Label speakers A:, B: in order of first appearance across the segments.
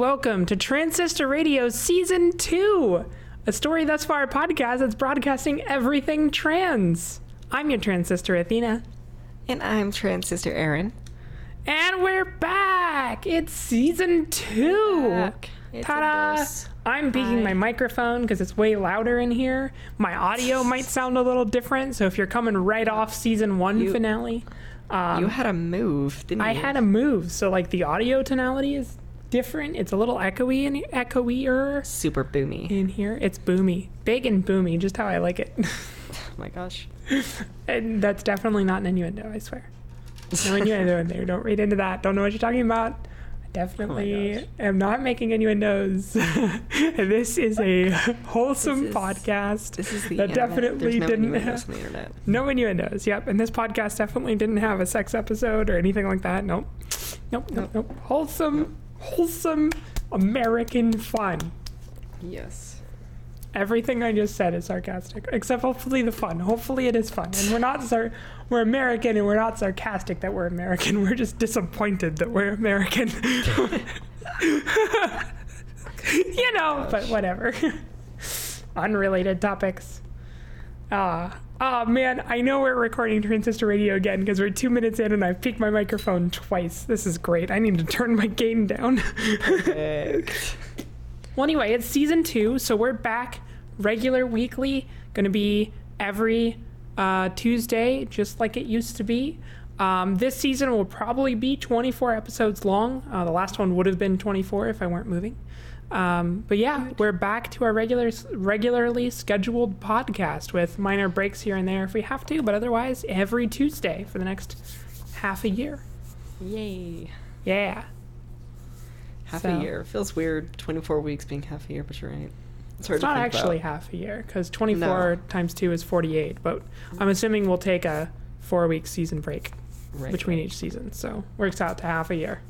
A: welcome to Transistor Radio Season 2, a story thus far podcast that's broadcasting everything trans. I'm your Transistor Athena.
B: And I'm Transistor Aaron.
A: And we're back! It's Season 2!
B: Back.
A: Ta-da! I'm beaking
B: Hi.
A: my microphone because it's way louder in here. My audio might sound a little different, so if you're coming right off Season 1
B: You-
A: finale, um,
B: you had a move, didn't
A: I
B: you?
A: had a move, so like the audio tonality is different. It's a little echoey and echoier
B: super boomy.
A: in here. It's boomy, big and boomy, just how I like it.
B: Oh my gosh.
A: and that's definitely not an innuendo. I swear. No innuendo in there. Don't read into that. Don't know what you're talking about. I definitely oh
B: gosh.
A: am not making innuendos. this is a wholesome
B: This is-
A: podcast.
B: This is the
A: That
B: internet.
A: definitely
B: no
A: didn't
B: innuendos
A: have-
B: on the internet.
A: No innuendos. Yep. And this podcast definitely didn't have a sex episode or anything like that. Nope. Nope. Nope.
B: Nope.
A: Nope. Wholesome, wholesome American fun.
B: Yes.
A: Everything I just said is sarcastic, except hopefully the fun. Hopefully it is fun, and we're not sar- we're American, and we're not sarcastic that we're American. We're just disappointed that we're American. you know, but whatever. Unrelated topics. Ah, oh man, I know we're recording Transistor Radio again because we're two minutes in and I've peaked my microphone twice. This is great. I need to turn my gain down. Well, anyway, it's season two, so we're back regular weekly. Going to be every uh, Tuesday, just like it used to be. Um, this season will probably be 24 episodes long. Uh, the last one would have been 24 if I weren't moving. Um, but yeah, we're back to our regular, regularly scheduled podcast with minor breaks here and there if we have to, but otherwise every Tuesday for the next half a year.
B: Yay.
A: Yeah.
B: Half
A: So-
B: a year. Feels weird. 24 weeks being half a year, but you're right. It's hard
A: It's not actually
B: about.
A: half a year because 24
B: No.
A: times 2 is 48, but I'm assuming we'll take a four week season break
B: Right,
A: between
B: right.
A: each season. So works out to half a year.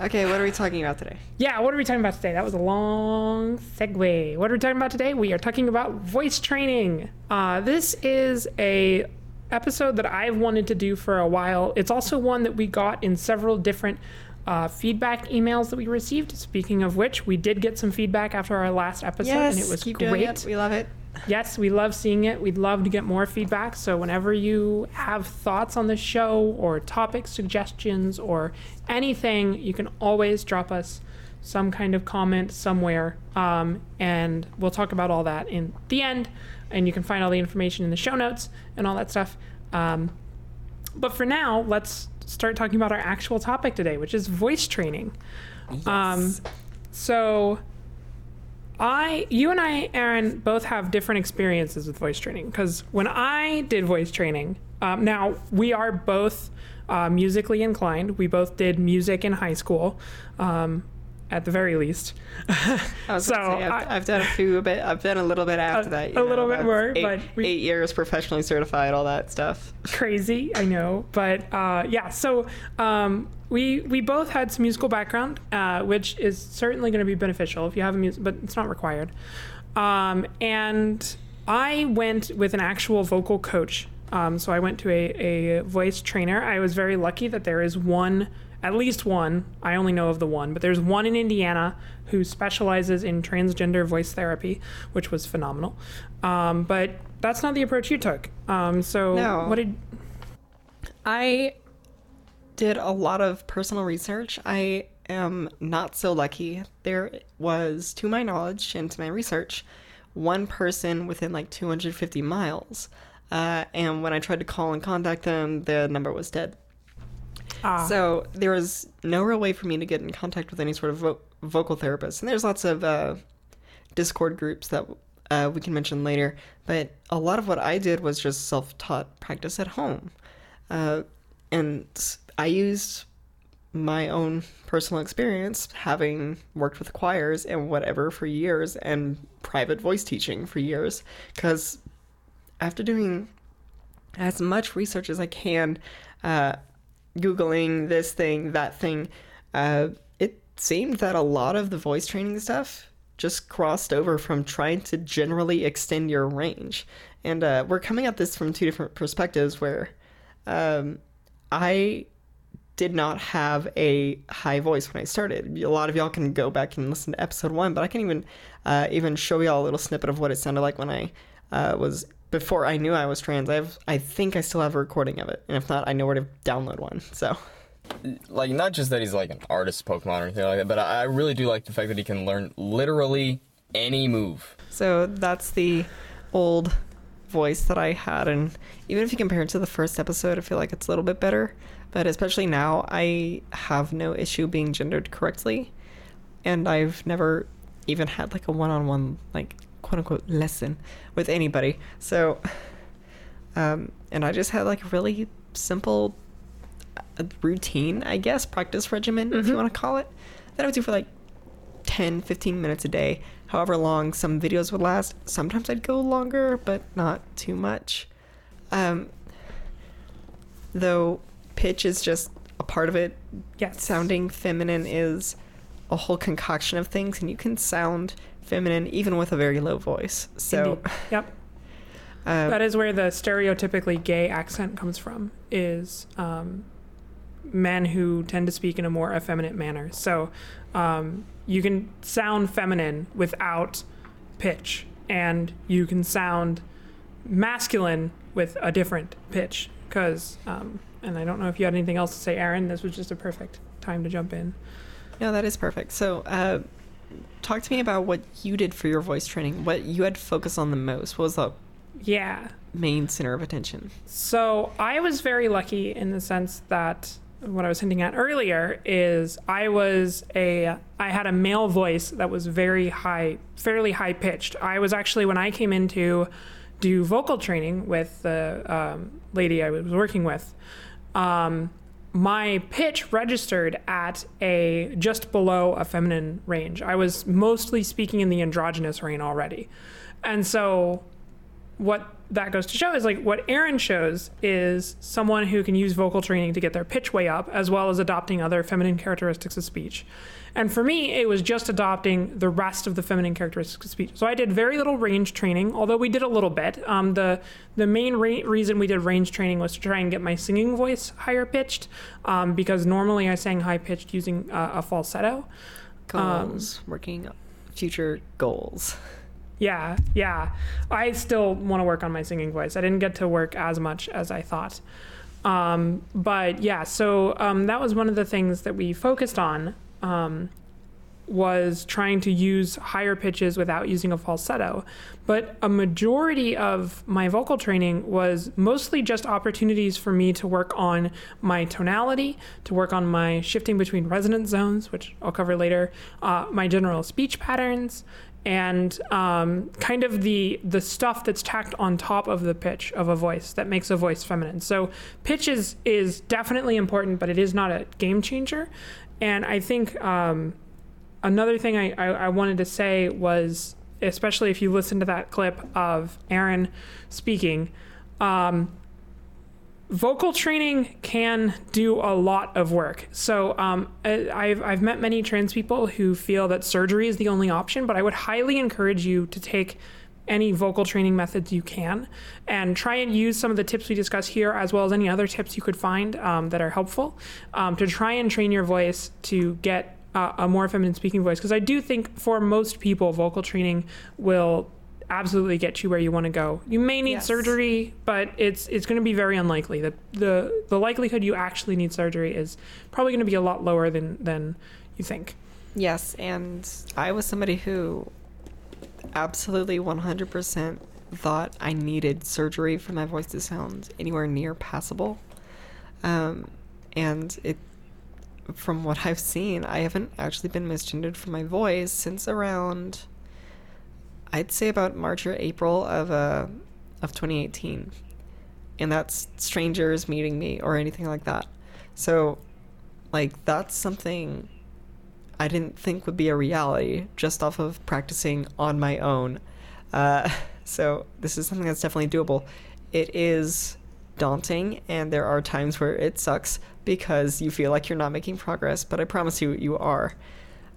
B: Okay, what are we talking about today?
A: Yeah, what are we talking about today? That was a long segue. What are we talking about today? We are talking about voice training. Uh, this is a episode that I've wanted to do for a while. It's also one that we got in several different uh, feedback emails that we received. Speaking of which, we did get some feedback after our last episode, and it was great.
B: it. We love it.
A: Yes, we love seeing it. We'd love to get more feedback. So, whenever you have thoughts on the show or topic suggestions or anything, you can always drop us some kind of comment somewhere. Um, and we'll talk about all that in the end. And you can find all the information in the show notes and all that stuff. Um, but for now, let's start talking about our actual topic today, which is voice training. Um,
B: Yes.
A: So, I, you and I, Aaron, both have different experiences with voice training. Because when I did voice training, um, now we are both uh, musically inclined. We both did music in high school, um, at the very least.
B: I was
A: so
B: say, I've,
A: I-
B: I've done a few a bit. I've done a little bit after
A: A-
B: that.
A: a little bit more,
B: eight,
A: but we-
B: eight years professionally certified, all that stuff.
A: crazy i know but uh, yeah so um, we we both had some musical background uh, which is certainly going to be beneficial if you have a music but it's not required. Um, and i went with an actual vocal coach. Um, so i went to a, a voice trainer. I was very lucky that there is one at least one i only know of the one but there's one in indiana who specializes in transgender voice therapy which was phenomenal. Um, but that's not the approach you took. Um, so
B: No.
A: what did
B: I did a lot of personal research. I am not so lucky. There was, to my knowledge and to my research, one person within like 250 miles. Uh, and when I tried to call and contact them, the number was dead.
A: Ah.
B: So there was no real way for me to get in contact with any sort of vo- vocal therapist. And there's lots of uh, Discord groups that uh, we can mention later. But a lot of what I did was just self taught practice at home. Uh, and I used my own personal experience having worked with choirs and whatever for years and private voice teaching for years. Because after doing as much research as I can, uh, Googling this thing, that thing, uh, it seemed that a lot of the voice training stuff just crossed over from trying to generally extend your range. And uh, we're coming at this from two different perspectives where um, I did not have a high voice when I started. A lot of y'all can go back and listen to episode one, but I can even uh, even show y'all a little snippet of what it sounded like when I uh, was before I knew I was trans. I have I think I still have a recording of it, and if not, I know where to download one. So
C: like not just that he's like an artist Pokemon or anything like that, but I I really do like the fact that he can learn literally any move.
B: So that's the old voice that I had, and even if you compare it to the first episode, I feel like it's a little bit better. But especially now, I have no issue being gendered correctly, and I've never even had like a one-on-one like quote unquote lesson with anybody. So, um, and I just had like a really simple uh, routine, I guess, practice regimen, if you want to call it, that I would do for like 10, 15 minutes a day, however long some videos would last. Sometimes I'd go longer, but not too much. Um, though pitch is just a part of it,
A: Yes.
B: sounding feminine is a whole concoction of things, and you can sound feminine even with a very low voice. So,
A: Indeed. Yep.
B: uh,
A: That is where the stereotypically gay accent comes from. Is um, men who tend to speak in a more effeminate manner. So um, you can sound feminine without pitch, and you can sound masculine with a different pitch. Because, um, and I don't know if you had anything else to say, Aaron. This was just a perfect time to jump in.
B: No, that is perfect. So, uh, talk to me about what you did for your voice training. What you had to focus on the most. What was the
A: Yeah.
B: main center of attention?
A: So I was very lucky in the sense that what I was hinting at earlier is I was a I had a male voice that was very high, fairly high pitched. I was actually when I came into do vocal training with the um, lady I was working with. Um, my pitch registered at a just below a feminine range. I was mostly speaking in the androgynous range already. And so what that goes to show is like what Aaron shows is someone who can use vocal training to get their pitch way up, as well as adopting other feminine characteristics of speech. And for me, it was just adopting the rest of the feminine characteristics of speech. So I did very little range training, although we did a little bit. Um, the the main reason we did range training was to try and get my singing voice higher pitched, um, because normally I sang high pitched using uh, a falsetto.
B: Goals. working future goals.
A: Yeah, yeah. I still want to work on my singing voice. I didn't get to work as much as I thought. Um, but yeah, so um, that was one of the things that we focused on um, was trying to use higher pitches without using a falsetto. But a majority of my vocal training was mostly just opportunities for me to work on my tonality, to work on my shifting between resonance zones, which I'll cover later, uh, my general speech patterns, and um, kind of the the stuff that's tacked on top of the pitch of a voice that makes a voice feminine. So pitch is is definitely important, but it is not a game changer. And I think um, another thing I, I, I wanted to say was, especially if you listen to that clip of Aaron speaking, um, vocal training can do a lot of work. So um, I've, I've met many trans people who feel that surgery is the only option, but I would highly encourage you to take any vocal training methods you can and try and use some of the tips we discuss here as well as any other tips you could find um, that are helpful um, to try and train your voice to get uh, a more feminine speaking voice because i do think for most people vocal training will absolutely get you where you want to go you may need
B: Yes.
A: surgery but it's it's going to be very unlikely the, the the likelihood you actually need surgery is probably going to be a lot lower than than you think
B: Yes, and I was somebody who absolutely 100% thought I needed surgery for my voice to sound anywhere near passable. Um, and it, from what I've seen, I haven't actually been misgendered for my voice since around, I'd say about March or April of uh, of 2018, and that's strangers meeting me or anything like that. So, like that's something I didn't think would be a reality just off of practicing on my own. Uh, so this is something that's definitely doable. It is daunting, and there are times where it sucks because you feel like you're not making progress. But I promise you, you are.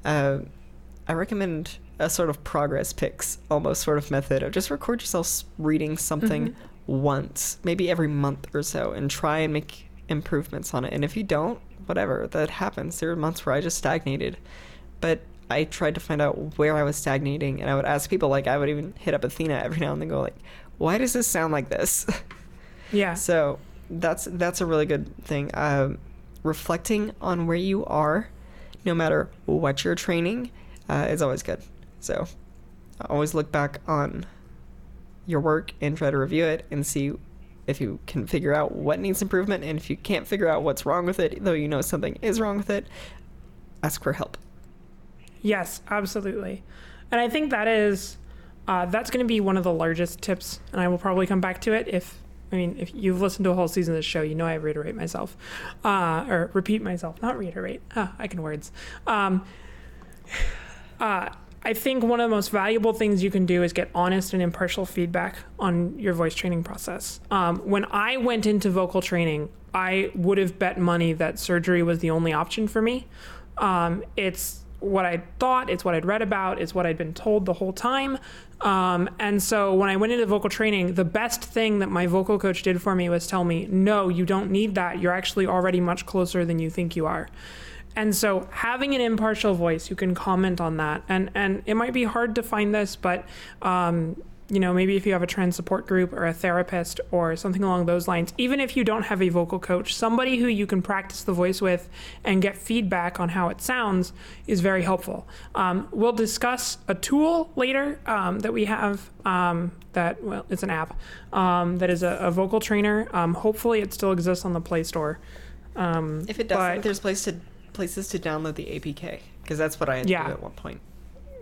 B: Uh, I recommend a sort of progress pics, almost sort of method of just record yourself reading something once, maybe every month or so, and try and make improvements on it. And if you don't, whatever that happens. There were months where I just stagnated, but I tried to find out where I was stagnating, and I would ask people. Like I would even hit up Athena every now and then, go like, "Why does this sound like this?"
A: Yeah.
B: So that's that's a really good thing. Um, reflecting on where you are, no matter what you're training, uh, is always good. So always look back on your work and try to review it and see if you can figure out what needs improvement. And if you can't figure out what's wrong with it, though you know something is wrong with it, ask for help.
A: Yes, absolutely. And I think that is uh, that's going to be one of the largest tips, and I will probably come back to it if I mean if you've listened to a whole season of this show, you know I reiterate myself uh, or repeat myself, not reiterate. Ah, I can words. Um, uh, I think one of the most valuable things you can do is get honest and impartial feedback on your voice training process. Um, when I went into vocal training, I would have bet money that surgery was the only option for me. Um, it's what I thought, it's what I'd read about, it's what I'd been told the whole time. Um, and so when I went into vocal training, the best thing that my vocal coach did for me was tell me, no, you don't need that. You're actually already much closer than you think you are. And so having an impartial voice who can comment on that, and, and it might be hard to find this, but um, you know, maybe if you have a trans support group or a therapist or something along those lines, even if you don't have a vocal coach, somebody who you can practice the voice with and get feedback on how it sounds is very helpful. Um, we'll discuss a tool later um, that we have um, that, well, it's an app um, that is a, a vocal trainer. Um, hopefully, it still exists on the Play Store. Um,
B: If it doesn't, there's place to places to download the APK because that's what I had to
A: Yeah.
B: do at one point.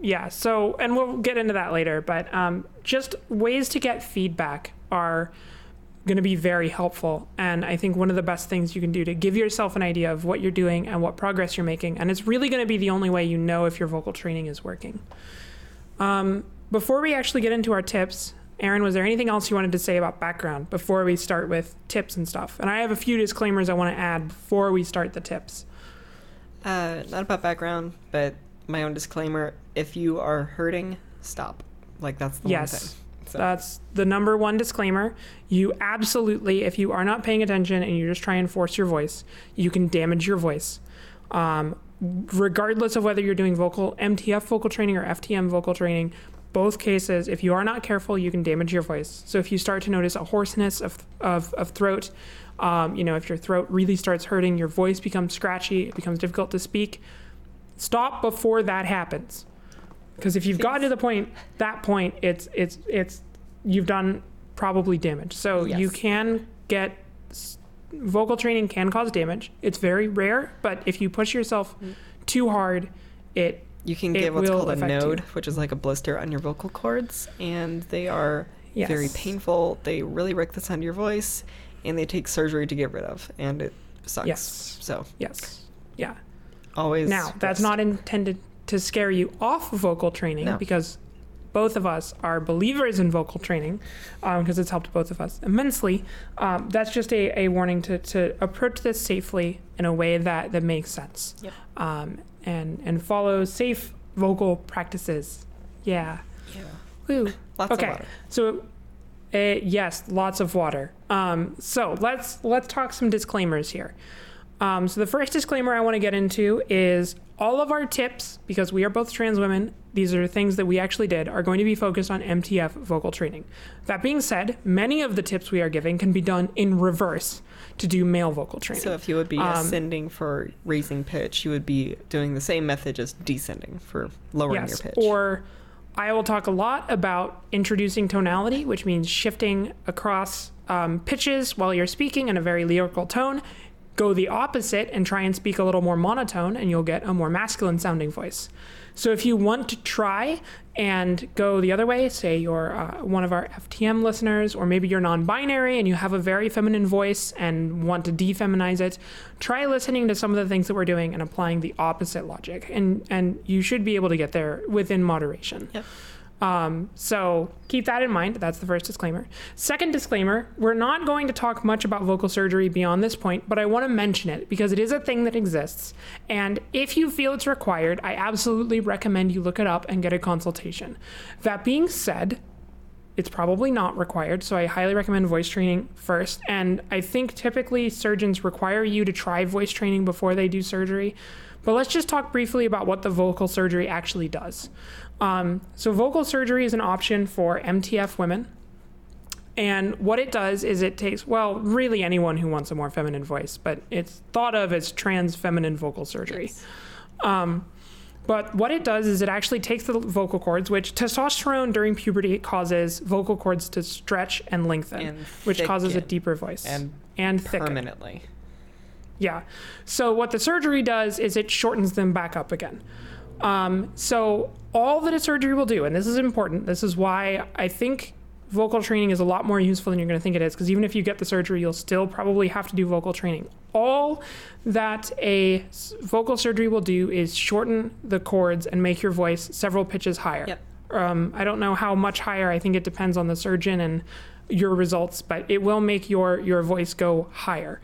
A: yeah so and we'll get into that later but um, just ways to get feedback are going to be very helpful and i think one of the best things you can do to give yourself an idea of what you're doing and what progress you're making and it's really going to be the only way you know if your vocal training is working um, before we actually get into our tips aaron was there anything else you wanted to say about background before we start with tips and stuff and i have a few disclaimers i want to add before we start the tips
B: Uh, not about background, but my own disclaimer: if you are hurting, stop. Like that's the
A: Yes.
B: one thing. So,
A: That's the number one disclaimer. You absolutely, if you are not paying attention and you just try and force your voice, you can damage your voice. Um, regardless of whether you're doing vocal MTF vocal training or FTM vocal training, both cases, if you are not careful, you can damage your voice. So if you start to notice a hoarseness of, of, of throat, um, you know, if your throat really starts hurting, your voice becomes scratchy, it becomes difficult to speak, stop before that happens because if you've gotten to the point that point it's it's it's you've done probably damage so
B: Yes.
A: you can get vocal training can cause damage it's very rare but if you push yourself too hard it
B: you can get what's called a
A: affect you.
B: node, which is like a blister on your vocal cords, and they are very painful. They really wreck the sound of your voice, and they take surgery to get rid of, and it sucks.
A: Yes.
B: So
A: yes yeah
B: always.
A: now that's not intended to scare you off vocal training
B: No.
A: because both of us are believers in vocal training because it's helped both of us immensely. Um, that's just a, a warning to, to approach this safely in a way that, that makes sense
B: Yep.
A: um, and, and follow safe vocal practices. Yeah.
B: Yeah.
A: Woo.
B: Lots
A: okay.
B: of water.
A: So, uh, yes, lots of water. Um, so let's let's talk some disclaimers here. Um, so the first disclaimer I want to get into is all of our tips, because we are both trans women. These are things that we actually did, are going to be focused on MTF vocal training. That being said, many of the tips we are giving can be done in reverse to do male vocal training.
B: So if you would be
A: Um,
B: ascending for raising pitch, you would be doing the same method, just descending for lowering
A: yes,
B: your pitch.
A: or I will talk a lot about introducing tonality, which means shifting across um, pitches while you're speaking in a very lyrical tone. Go the opposite and try and speak a little more monotone, and you'll get a more masculine sounding voice. So if you want to try and go the other way, say you're uh, one of our FTM listeners, or maybe you're non binary and you have a very feminine voice and want to defeminize it, try listening to some of the things that we're doing and applying the opposite logic. And, and you should be able to get there within moderation.
B: Yep.
A: Um, so keep that in mind. That's the first disclaimer. Second disclaimer we're not going to talk much about vocal surgery beyond this point, but I want to mention it because it is a thing that exists. And if you feel it's required, I absolutely recommend you look it up and get a consultation. That being said, it's probably not required. So I highly recommend voice training first. And I think typically surgeons require you to try voice training before they do surgery. But let's just talk briefly about what the vocal surgery actually does. Um, so, vocal surgery is an option for MTF women. And what it does is it takes, well, really anyone who wants a more feminine voice, but it's thought of as trans feminine vocal surgery.
B: Yes.
A: Um, but what it does is it actually takes the vocal cords, which testosterone during puberty causes vocal cords to stretch and lengthen,
B: And
A: which causes a deeper voice
B: And
A: and thicken.
B: Permanently.
A: Yeah. So what the surgery does is it shortens them back up again. Um, so all that a surgery will do, and this is important. This is why I think vocal training is a lot more useful than you're going to think it is. Because even if you get the surgery, you'll still probably have to do vocal training. All that a vocal surgery will do is shorten the cords and make your voice several pitches higher.
B: Yep.
A: Um, I don't know how much higher. I think it depends on the surgeon and your results, but it will make your your voice go higher.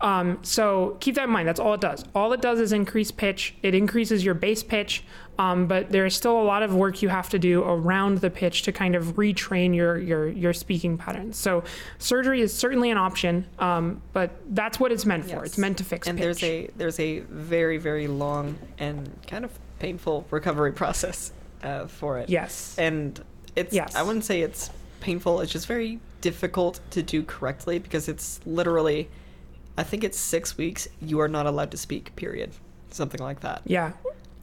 A: Um, so keep that in mind. That's all it does. All it does is increase pitch. It increases your bass pitch, um, but there is still a lot of work you have to do around the pitch to kind of retrain your your your speaking patterns. So surgery is certainly an option, um, but that's what it's meant for. It's meant to fix
B: and
A: pitch.
B: there's a there's a very very long and kind of painful recovery process uh, for it.
A: yes.
B: and it's
A: Yes.
B: I wouldn't say it's painful. It's just very difficult to do correctly because it's literally, I think it's six weeks. You are not allowed to speak. Period. Something like that.
A: Yeah.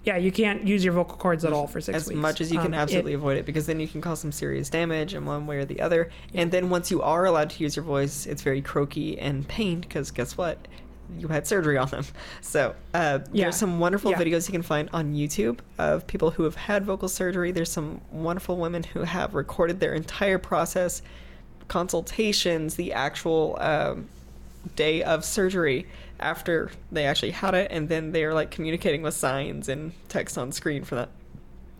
A: Yeah, you can't use your vocal cords at all for six
B: as
A: weeks.
B: As much as you can
A: Um, it-
B: absolutely avoid it because then you can cause some serious damage in one way or the other and then once you are allowed to use your voice it's very croaky and pained because guess what you had surgery on them so uh,
A: Yeah.
B: there's some wonderful
A: Yeah.
B: videos you can find on youtube of people who have had vocal surgery there's some wonderful women who have recorded their entire process consultations the actual um, day of surgery after they actually had it and then they're like communicating with signs and text on screen for that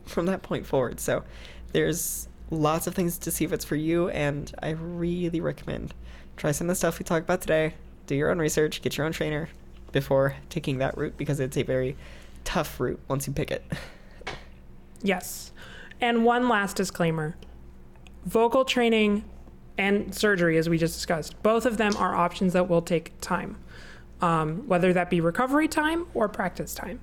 B: from that point forward. So there's lots of things to see if it's for you and i really recommend try some of the stuff we talked about today. Do your own research get your own trainer before taking that route because it's a very tough route once you pick it.
A: Yes. And one last disclaimer. Vocal training and surgery, as we just discussed, both of them are options that will take time, um, whether that be recovery time or practice time.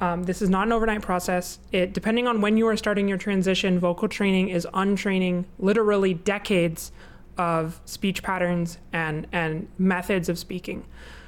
A: Um, this is not an overnight process. It, depending on when you are starting your transition, vocal training is untraining literally decades of speech patterns and, and methods of speaking.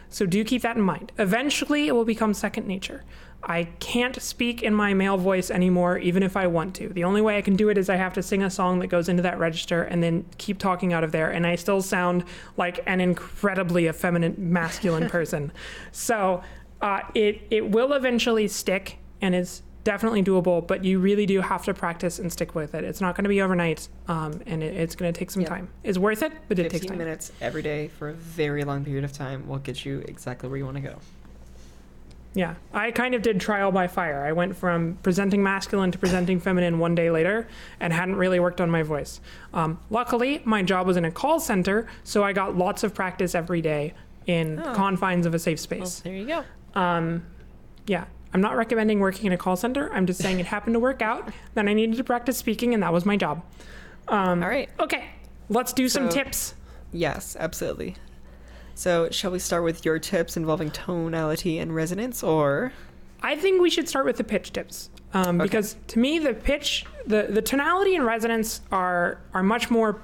A: So do keep that in mind. Eventually, it will become second nature. I can't speak in my male voice anymore, even if I want to. The only way I can do it is I have to sing a song that goes into that register and then keep talking out of there. And I still sound like an incredibly effeminate, masculine person. So uh, it it will eventually stick and is definitely doable. But you really do have to practice and stick with it. It's not going to be overnight, um, and it, it's going to take some
B: Yeah.
A: time. It's worth it, but it takes
B: 15
A: time.
B: minutes every day for a very long period of time will get you exactly where you want to go
A: Yeah, I kind of did trial by fire. I went from presenting masculine to presenting feminine one day later and hadn't really worked on my voice. Um, luckily, my job was in a call center, so I got lots of practice every day in
B: Oh.
A: confines of a safe
B: well,
A: space.
B: there you go
A: Um, yeah, I'm not recommending working in a call center. I'm just saying it happened to work out. Then I needed to practice speaking, and that was my job. Um,
B: all right
A: Okay, let's do some tips.
B: Yes, absolutely. So, shall we start with your tips involving tonality and resonance, or
A: I think we should start with the pitch tips um,
B: Okay.
A: because to me the pitch, the the tonality and resonance are are much more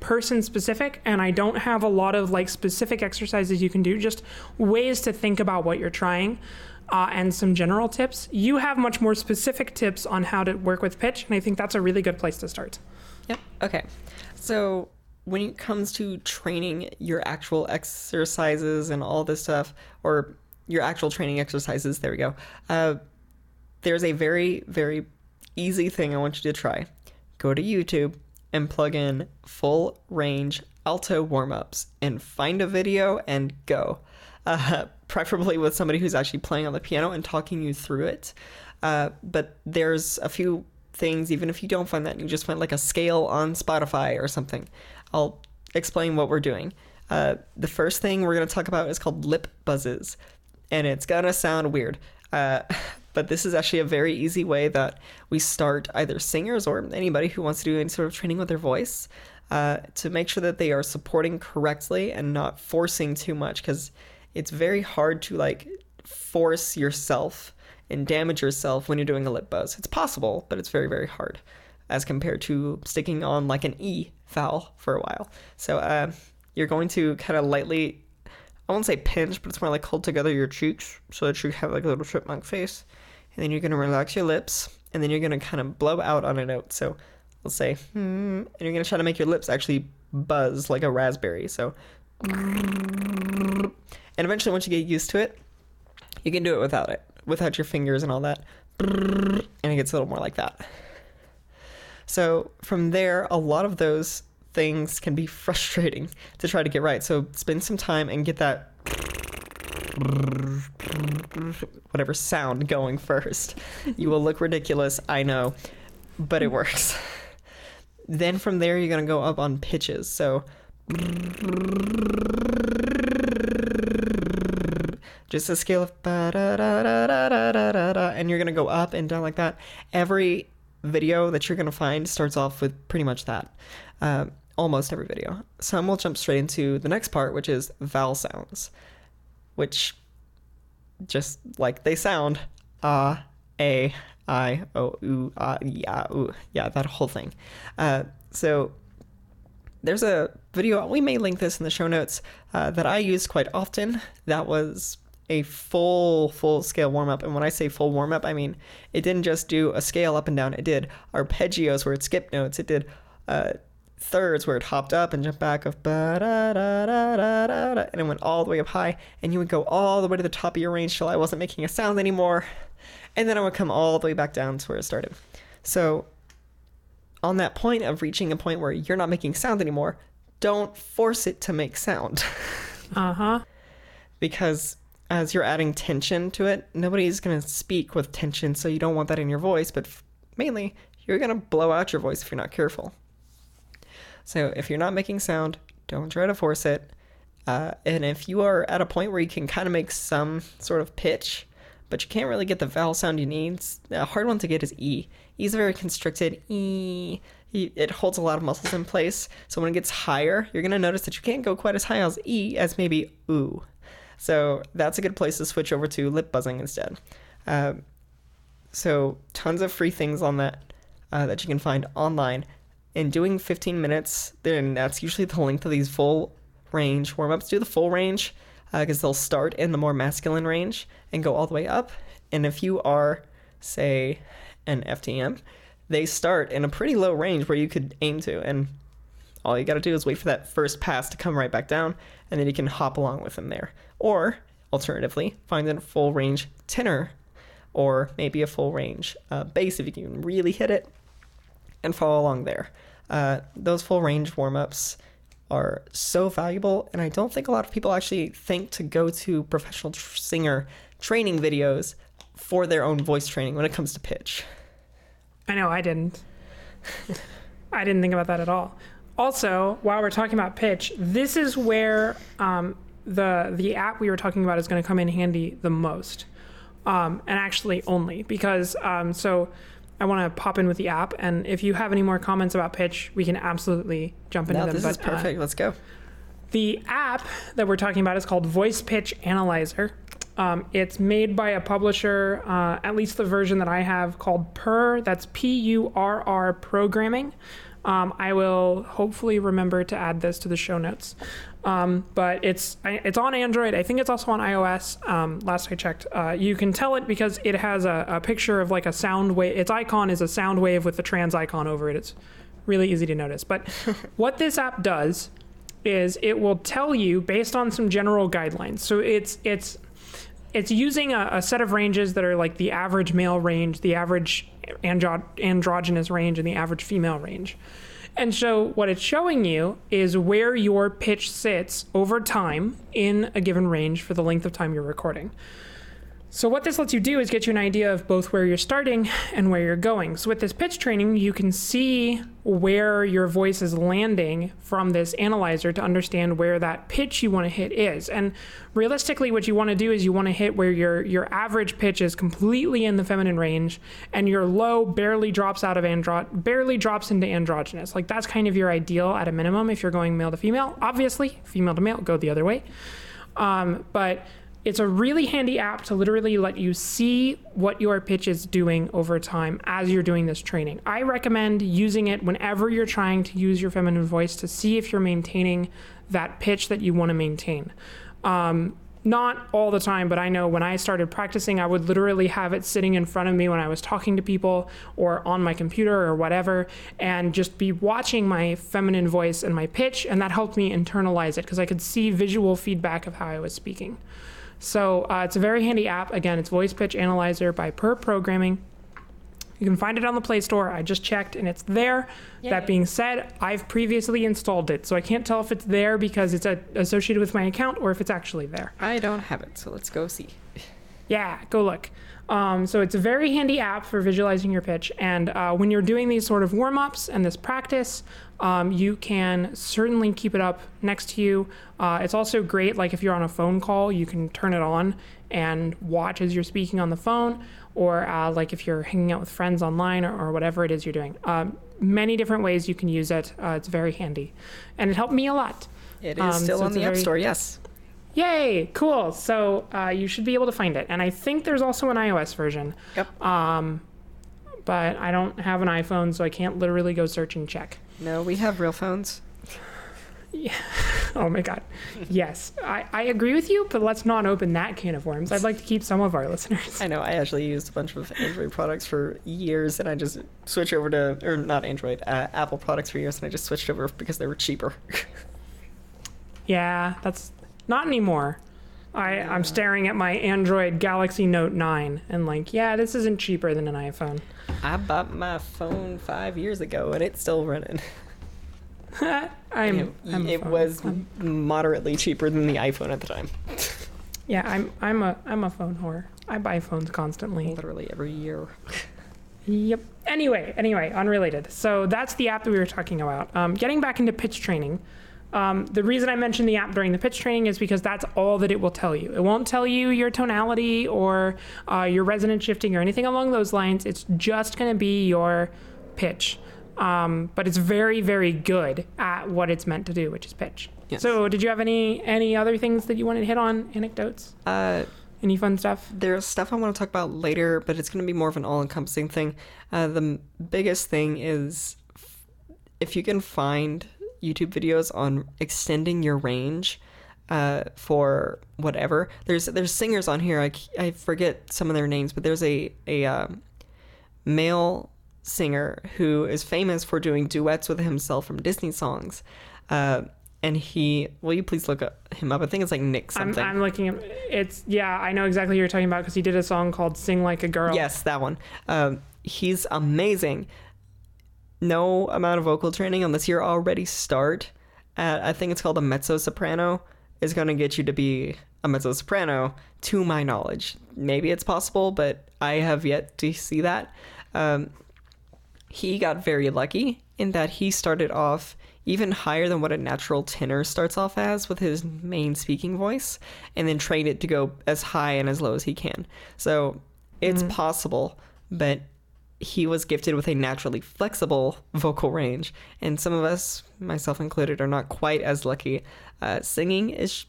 A: person specific, and I don't have a lot of like specific exercises you can do. Just ways to think about what you're trying. Uh, and some general tips. You have much more specific tips on how to work with pitch, and I think that's a really good place to start.
B: Yep. Okay. So when it comes to training your actual exercises and all this stuff, or your actual training exercises, there we go. Uh, there's a very, very easy thing I want you to try. Go to YouTube and plug in full range alto warm ups and find a video and go. Uh, preferably with somebody who's actually playing on the piano and talking you through it. Uh, but there's a few things, even if you don't find that, you just find like a scale on Spotify or something. I'll explain what we're doing. Uh, the first thing we're going to talk about is called lip buzzes, and it's going to sound weird. Uh, but this is actually a very easy way that we start either singers or anybody who wants to do any sort of training with their voice uh, to make sure that they are supporting correctly and not forcing too much because it's very hard to like force yourself and damage yourself when you're doing a lip buzz. It's possible, but it's very, very hard as compared to sticking on like an E vowel for a while. So uh, you're going to kind of lightly, I won't say pinch, but it's more like hold together your cheeks so that you have like a little chipmunk face. And then you're going to relax your lips and then you're going to kind of blow out on a note. So let's say, hmm, and you're going to try to make your lips actually buzz like a raspberry. So, and eventually once you get used to it, you can do it without it, without your fingers and all that. And it gets a little more like that. So from there, a lot of those things can be frustrating to try to get right. So spend some time and get that whatever sound going first. You will look ridiculous, I know, but it works. Then from there, you're going to go up on pitches. So just a scale of and you're going to go up and down like that. Every video that you're going to find starts off with pretty much that. Um, almost every video. Some will jump straight into the next part, which is vowel sounds, which just like they sound ah, a, I, o, u, ah, yeah, ooh, yeah, that whole thing. Uh, so there's a video, we may link this in the show notes, uh, that I use quite often. That was a full, full scale warm up. And when I say full warm up, I mean it didn't just do a scale up and down, it did arpeggios where it skipped notes, it did uh, thirds where it hopped up and jumped back of da da da da da da, and it went all the way up high, and you would go all the way to the top of your range till I wasn't making a sound anymore, and then I would come all the way back down to where it started. So, on that point of reaching a point where you're not making sound anymore, don't force it to make sound.
A: Uh huh.
B: because as you're adding tension to it, nobody's going to speak with tension, so you don't want that in your voice, but f- mainly you're going to blow out your voice if you're not careful. So if you're not making sound, don't try to force it. Uh, and if you are at a point where you can kind of make some sort of pitch, but you can't really get the vowel sound you need, a hard one to get is E. E is very constricted. E. It holds a lot of muscles in place. So when it gets higher, you're going to notice that you can't go quite as high as E as maybe ooh. So that's a good place to switch over to lip buzzing instead. Um, so tons of free things on that uh, that you can find online. And doing 15 minutes, then that's usually the length of these full range warm ups. Do the full range because uh, they'll start in the more masculine range and go all the way up. And if you are, say, an FTM, they start in a pretty low range where you could aim to. And all you got to do is wait for that first pass to come right back down, and then you can hop along with them there. Or, alternatively, find a full range tenor, or maybe a full range uh, bass if you can really hit it, and follow along there. Uh, those full range warm ups are so valuable, and I don't think a lot of people actually think to go to professional tr- singer training videos for their own voice training when it comes to pitch.
A: I know I didn't. I didn't think about that at all. Also, while we're talking about pitch, this is where um, the the app we were talking about is going to come in handy the most, um, and actually only because um, so. I want to pop in with the app, and if you have any more comments about pitch, we can absolutely jump into
B: Now,
A: them.
B: this is
A: but, uh,
B: perfect. Let's go.
A: the app that we're talking about is called Voice Pitch Analyzer. Um, it's made by a publisher, uh, at least the version that I have, called Purr. That's P U R R Programming. Um, I will hopefully remember to add this to the show notes. Um, but it's it's on Android. I think it's also on iOS. Um, last I checked, uh, you can tell it because it has a, a picture of like a sound wave. Its icon is a sound wave with the trans icon over it. It's really easy to notice. But what this app does is it will tell you based on some general guidelines. So it's it's it's using a, a set of ranges that are like the average male range, the average andro- androgynous range, and the average female range. And so what it's showing you is where your pitch sits over time in a given range for the length of time you're recording. So, what this lets you do is get you an idea of both where you're starting and where you're going. So, with this pitch training, you can see where your voice is landing from this analyzer to understand where that pitch you want to hit is. And realistically, what you want to do is you want to hit where your, your average pitch is completely in the feminine range and your low barely drops out of andro- barely drops into androgynous. Like, that's kind of your ideal at a minimum if you're going male to female. Obviously, female to male, go the other way. Um, but it's a really handy app to literally let you see what your pitch is doing over time as you're doing this training. I recommend using it whenever you're trying to use your feminine voice to see if you're maintaining that pitch that you want to maintain. Um, not all the time, but I know when I started practicing, I would literally have it sitting in front of me when I was talking to people or on my computer or whatever, and just be watching my feminine voice and my pitch, and that helped me internalize it because I could see visual feedback of how I was speaking. So uh, it's a very handy app. Again, it's Voice Pitch Analyzer by Purr Programming. You can find it on the Play Store. I just checked and it's there.
B: Yay.
A: That being said, I've previously installed it, so I can't tell if it's there because it's uh associated with my account or if it's actually there.
B: I don't have it, so let's go see.
A: Yeah, go look. Um, so it's a very handy app for visualizing your pitch. And uh, when you're doing these sort of warm ups and this practice, um, you can certainly keep it up next to you. Uh, it's also great, like if you're on a phone call, you can turn it on and watch as you're speaking on the phone, or uh, like if you're hanging out with friends online or, or whatever it is you're doing. Um, many different ways you can use it. Uh, it's very handy. And it helped me a lot.
B: It is
A: Um,
B: still
A: so
B: on the App
A: very-
B: Store, yes.
A: Yay, cool. So uh, you should be able to find it. And I think there's also an iOS version.
B: Yep.
A: Um, but I don't have an iPhone, so I can't literally go search and check.
B: No, we have real phones. Yeah.
A: Oh my God. Yes, I, I agree with you, but let's not open that can of worms. I'd like to keep some of our listeners.
B: I know. I actually used a bunch of Android products for years, and I just switched over to, or not Android, uh, Apple products for years, and I just switched over because they were cheaper.
A: Yeah, that's not anymore. I, I'm staring at my Android Galaxy Note 9 and like, yeah, this isn't cheaper than an iPhone.
B: I bought my phone five years ago, and it's still running.
A: I'm,
B: it
A: I'm
B: it was
A: I'm-
B: moderately cheaper than the iPhone at the time.
A: yeah, I'm I'm a I'm a phone whore. I buy phones constantly.
B: Literally every year.
A: Yep. Anyway, anyway, unrelated. So that's the app that we were talking about. Um, getting back into pitch training. Um, the reason I mentioned the app during the pitch training is because that's all that it will tell you. It won't tell you your tonality or uh, your resonance shifting or anything along those lines. It's just going to be your pitch. Um, but it's very, very good at what it's meant to do, which is pitch.
B: Yes.
A: So, did you have any any other things that you wanted to hit on? Anecdotes?
B: Uh,
A: Any fun stuff?
B: There's stuff I want to talk about later, but it's going to be more of an all encompassing thing. Uh, the m- biggest thing is f- if you can find YouTube videos on extending your range uh, for whatever. There's there's singers on here. I, I forget some of their names, but there's a a um male singer who is famous for doing duets with himself from Disney songs. Uh, and he, will you please look up, him up? I think it's like Nick
A: I'm,
B: something.
A: I'm looking at it's yeah i know exactly who you're talking about because he did a song called sing like a girl
B: Yes, that one. Um, he's amazing. No amount of vocal training, unless you're already start at, I think it's called a mezzo soprano, is going to get you to be a mezzo soprano, to my knowledge. Maybe it's possible, but I have yet to see that. Um, he got very lucky in that he started off even higher than what a natural tenor starts off as with his main speaking voice, and then trained it to go as high and as low as he can. So it's possible, but he was gifted with a naturally flexible vocal range, and some of us, myself included, are not quite as lucky. Uh, singing is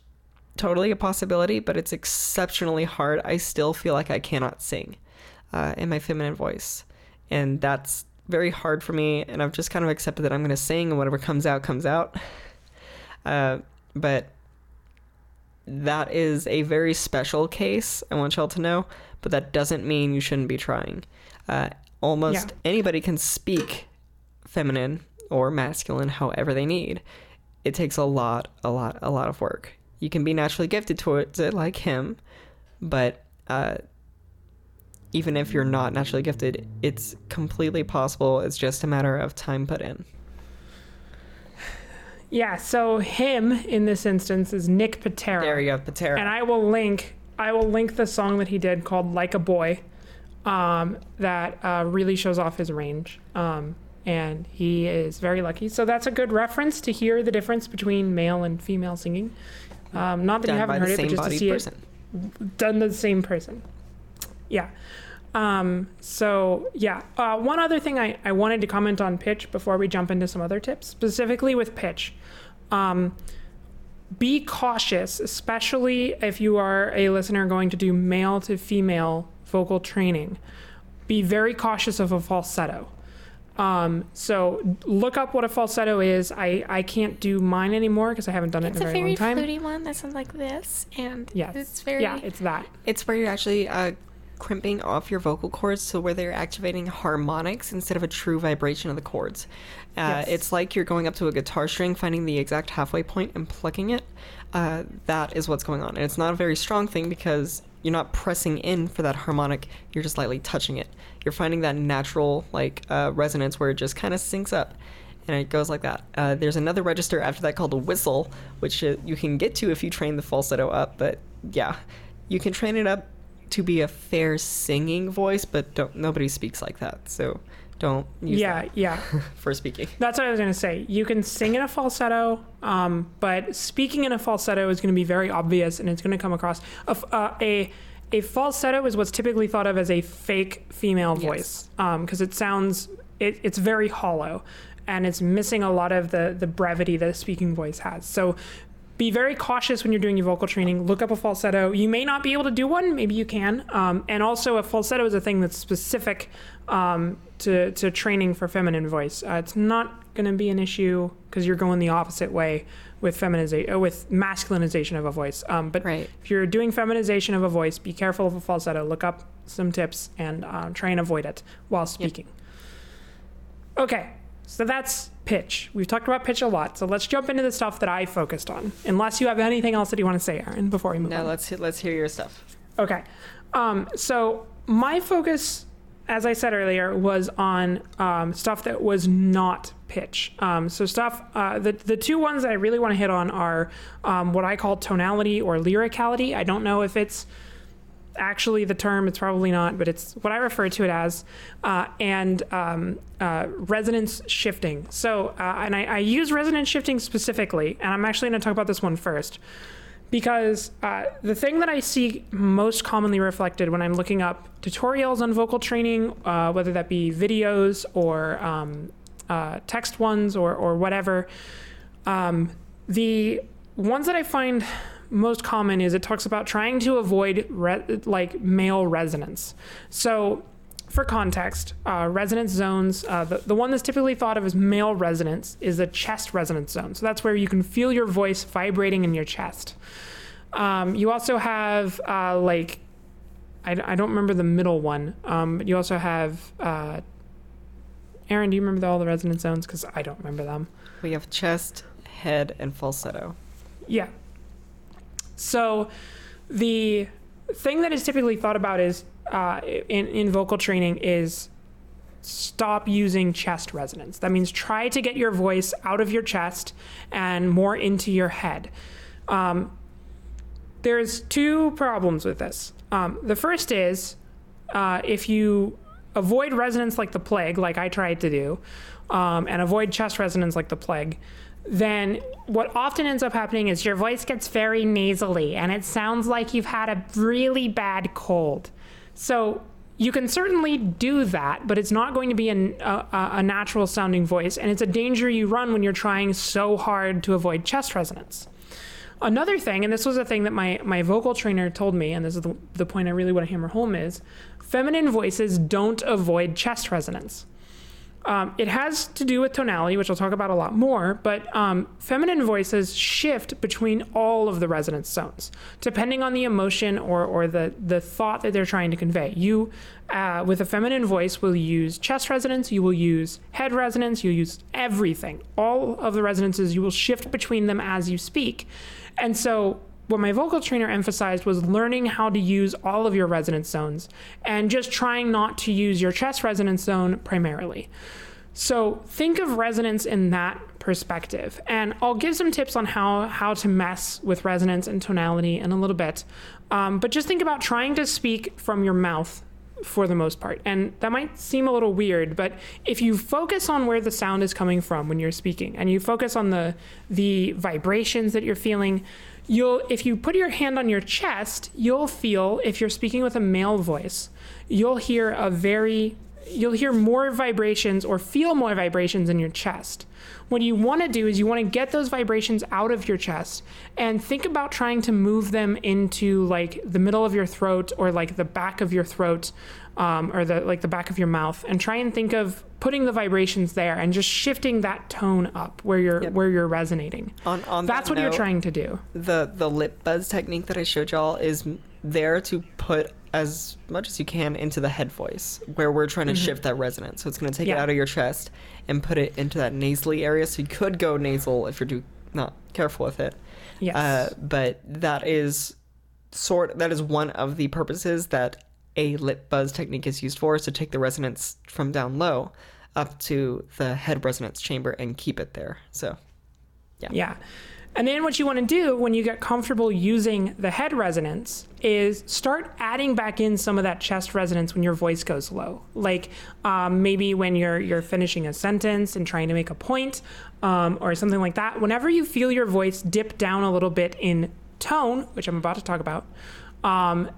B: totally a possibility, but it's exceptionally hard. I still feel like I cannot sing uh, in my feminine voice, and that's very hard for me. And I've just kind of accepted that I'm going to sing, and whatever comes out comes out. Uh, but that is a very special case. I want y'all to know, but that doesn't mean you shouldn't be trying. Uh, almost
A: Yeah.
B: anybody can speak feminine or masculine however they need. It takes a lot, a lot, a lot of work. You can be naturally gifted towards it, like him, but uh, even if you're not naturally gifted, it's completely possible. It's just a matter of time put in.
A: yeah so him in this instance is Nick Pitera
B: There you go, Pitera.
A: and i will link I will link the song that he did called "Like a Boy," um, that uh, really shows off his range. Um, and he is very lucky. So that's a good reference to hear the difference between male and female singing. Um, not that you
B: Done by
A: haven't heard it, but just to see
B: person.
A: it done the same person. Yeah. Um, so yeah, uh, one other thing I, I wanted to comment on pitch before we jump into some other tips, specifically with pitch. Um, be cautious, especially if you are a listener going to do male to female vocal training. Be very cautious of a falsetto. Um, so look up what a falsetto is. I, I can't do mine anymore because I haven't done it in
D: a
A: a very,
D: very
A: long time.
D: It's a very fluty one that sounds like this, and
A: Yes.
D: it's very
A: Yeah, it's that.
B: It's where you're actually uh, crimping off your vocal cords, so where they're activating harmonics instead of a true vibration of the cords. Uh,
A: Yes.
B: It's like you're going up to a guitar string, finding the exact halfway point, and plucking it. Uh, that is what's going on, and it's not a very strong thing because you're not pressing in for that harmonic. You're just lightly touching it. You're finding that natural like uh, resonance where it just kind of syncs up. And it goes like that. Uh, there's another register after that called a whistle, which uh, you can get to if you train the falsetto up. But yeah, you can train it up to be a fair singing voice, but don't nobody speaks like that. So don't use
A: Yeah,
B: that
A: yeah.
B: for speaking.
A: That's what I was going to say. You can sing in a falsetto, um, but speaking in a falsetto is going to be very obvious and it's going to come across. A, uh, a, a falsetto is what's typically thought of as a fake female voice because it sounds, it, it's very hollow and it's missing a lot of the, the brevity that a speaking voice has. So be very cautious when you're doing your vocal training. Look up a falsetto. You may not be able to do one, maybe you can. Um, and also, a falsetto is a thing that's specific um, to, to training for feminine voice. Uh, it's not going to be an issue because you're going the opposite way with feminization, uh, with masculinization of a voice. Um, but
B: Right.
A: if you're doing feminization of a voice, be careful of a falsetto. Look up some tips and uh, try and avoid it while speaking. Okay, so that's pitch. We've talked about pitch a lot, so let's jump into the stuff that I focused on. Unless you have anything else that you want to say, Aaron, before we move
B: Now
A: on.
B: let's let's hear your stuff.
A: Okay. Um, so my focus, as I said earlier, was on um, stuff that was not pitch. Um, so stuff, uh, the, the two ones that I really want to hit on are um, what I call tonality or lyricality. I don't know if it's actually the term, it's probably not, but it's what I refer to it as, uh, and um, uh, resonance shifting. So, uh, and I, I use resonance shifting specifically, and I'm actually going to talk about this one first because uh, the thing that I see most commonly reflected when I'm looking up tutorials on vocal training, uh, whether that be videos or um, uh, text ones or, or whatever, um, the ones that I find most common is it talks about trying to avoid re- like male resonance. So, for context, uh, resonance zones, uh, the, the one that's typically thought of as male resonance is the chest resonance zone. So that's where you can feel your voice vibrating in your chest. Um, you also have uh, like, I, I don't remember the middle one, um, but you also have, uh, Aaron, do you remember all the resonance zones? Because I don't remember them.
B: We have chest, head, and falsetto.
A: Yeah. So the thing that is typically thought about is uh, in, in vocal training is stop using chest resonance. That means try to get your voice out of your chest and more into your head. Um, there's two problems with this. Um, the first is uh, if you avoid resonance like the plague, like I tried to do, um, and avoid chest resonance like the plague, then what often ends up happening is your voice gets very nasally and it sounds like you've had a really bad cold. So you can certainly do that, but it's not going to be a a natural sounding voice, and it's a danger you run when you're trying so hard to avoid chest resonance. Another thing, and this was a thing that my, my vocal trainer told me, and this is the, the point I really want to hammer home is feminine voices don't avoid chest resonance. Um, it has to do with tonality, which I'll talk about a lot more, but um, feminine voices shift between all of the resonance zones, depending on the emotion or, or the, the thought that they're trying to convey. You, uh, with a feminine voice, will use chest resonance, you will use head resonance, you'll use everything. All of the resonances, you will shift between them as you speak. And so what my vocal trainer emphasized was learning how to use all of your resonance zones and just trying not to use your chest resonance zone primarily. So think of resonance in that perspective. And I'll give some tips on how, how to mess with resonance and tonality in a little bit. Um, but just think about trying to speak from your mouth for the most part. And that might seem a little weird, but if you focus on where the sound is coming from when you're speaking and you focus on the the vibrations that you're feeling, you'll if you put your hand on your chest, you'll feel if you're speaking with a male voice, you'll hear a very you'll hear more vibrations or feel more vibrations in your chest. What you want to do is you want to get those vibrations out of your chest and think about trying to move them into like the middle of your throat or like the back of your throat um, or the like the back of your mouth and try and think of putting the vibrations there and just shifting that tone up where you're
B: Yep.
A: where you're resonating.
B: On on
A: That's
B: that
A: what you're trying to do.
B: the the lip buzz technique that I showed y'all is there to put as much as you can into the head voice where we're trying to shift that resonance. So it's going to take it
A: Mm-hmm.
B: Out of your chest and put it into that nasally area. So you could go nasal if you're do, not careful with it.
A: Yes.
B: Uh, but that is sort that is one of the purposes that a lip buzz technique is used for is to take the resonance from down low up to the head resonance chamber and keep it there. So
A: Yeah. Yeah. And then what you want to do when you get comfortable using the head resonance is start adding back in some of that chest resonance when your voice goes low. Like um, maybe when you're you're finishing a sentence and trying to make a point, um, or something like that. Whenever you feel your voice dip down a little bit in tone, which I'm about to talk about, um,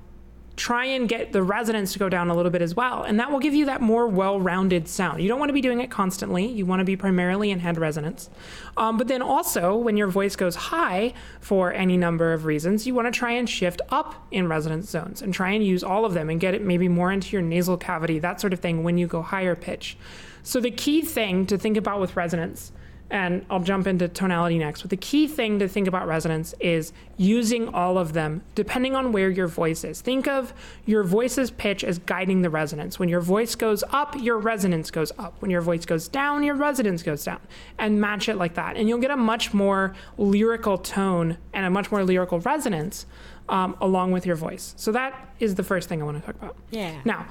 A: try and get the resonance to go down a little bit as well. And that will give you that more well rounded sound. You don't want to be doing it constantly, you want to be primarily in head resonance. Um, but then also, when your voice goes high for any number of reasons, you want to try and shift up in resonance zones and try and use all of them and get it maybe more into your nasal cavity, that sort of thing, when you go higher pitch. So, the key thing to think about with resonance and I'll jump into tonality next. But the key thing to think about resonance is using all of them depending on where your voice is. Think of your voice's pitch as guiding the resonance. When your voice goes up, your resonance goes up. When your voice goes down, your resonance goes down. And match it like that. And you'll get a much more lyrical tone and a much more lyrical resonance um, along with your voice. So that is the first thing I want to talk about.
B: Yeah.
A: Now,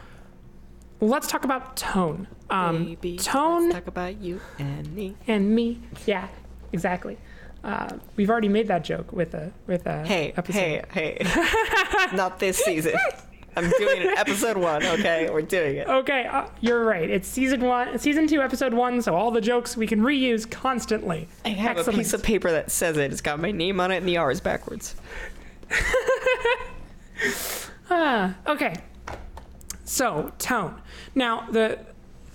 A: let's talk about tone. Um,
B: Baby,
A: tone
B: Let's talk about you and me.
A: and me. Yeah, exactly. Uh, we've already made that joke with a with a
B: Hey,
A: episode.
B: hey, hey. Not this season. I'm doing it. Episode one. Okay, we're doing it.
A: Okay, uh, you're right. It's season one, season two, episode one. So all the jokes we can reuse constantly.
B: I have
A: Excellent.
B: a piece of paper that says it. It's got my name on it and the R is backwards.
A: Ah, okay. So tone. Now the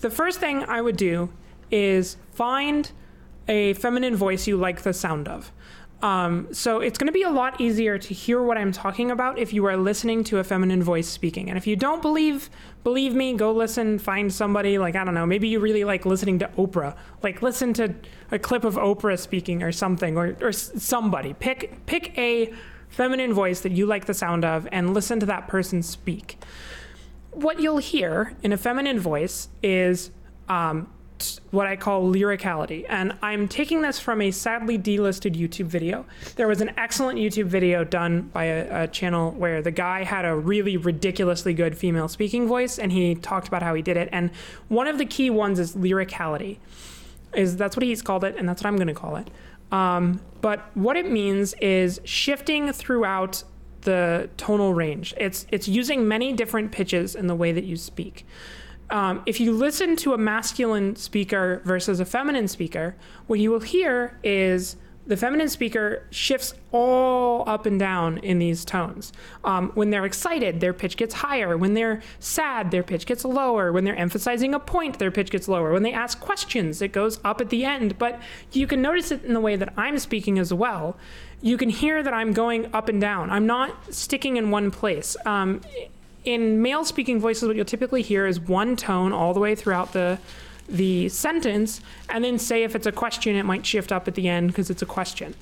A: the first thing I would do is find a feminine voice you like the sound of. Um, so it's going to be a lot easier to hear what I'm talking about if you are listening to a feminine voice speaking. And if you don't believe, believe me, go listen. Find somebody like I don't know. Maybe you really like listening to Oprah. Like listen to a clip of Oprah speaking or something, or or somebody. Pick pick a feminine voice that you like the sound of and listen to that person speak what you'll hear in a feminine voice is um, what I call lyricality. And I'm taking this from a sadly delisted YouTube video. There was an excellent YouTube video done by a, a channel where the guy had a really ridiculously good female speaking voice and he talked about how he did it. And one of the key ones is lyricality. Is that's what he's called it, and that's what I'm going to call it. Um, but what it means is shifting throughout the tonal range. It's it's using many different pitches in the way that you speak. Um, if you listen to a masculine speaker versus a feminine speaker, what you will hear is the feminine speaker shifts all up and down in these tones. Um, when they're excited, their pitch gets higher. When they're sad, their pitch gets lower. When they're emphasizing a point, their pitch gets lower. When they ask questions, it goes up at the end. But you can notice it in the way that I'm speaking as well. You can hear that I'm going up and down. I'm not sticking in one place. Um, in male speaking voices, what you'll typically hear is one tone all the way throughout the the sentence, and then say if it's a question, it might shift up at the end because it's a question.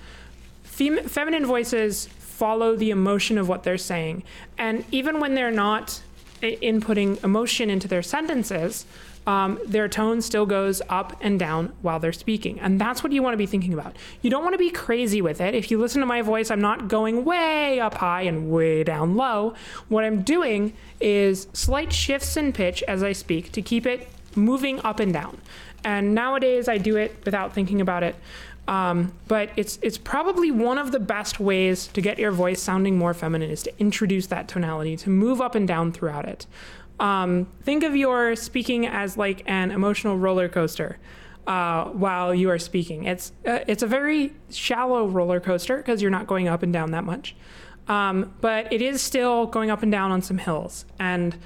A: Fem- feminine voices follow the emotion of what they're saying, and even when they're not inputting emotion into their sentences, um, their tone still goes up and down while they're speaking. And that's what you want to be thinking about. You don't want to be crazy with it. If you listen to my voice, I'm not going way up high and way down low. What I'm doing is slight shifts in pitch as I speak to keep it moving up and down. And nowadays I do it without thinking about it. Um, but it's it's probably one of the best ways to get your voice sounding more feminine is to introduce that tonality, to move up and down throughout it. Um, think of your speaking as like an emotional roller coaster uh, while you are speaking. It's uh, it's a very shallow roller coaster because you're not going up and down that much, um, but it is still going up and down on some hills, and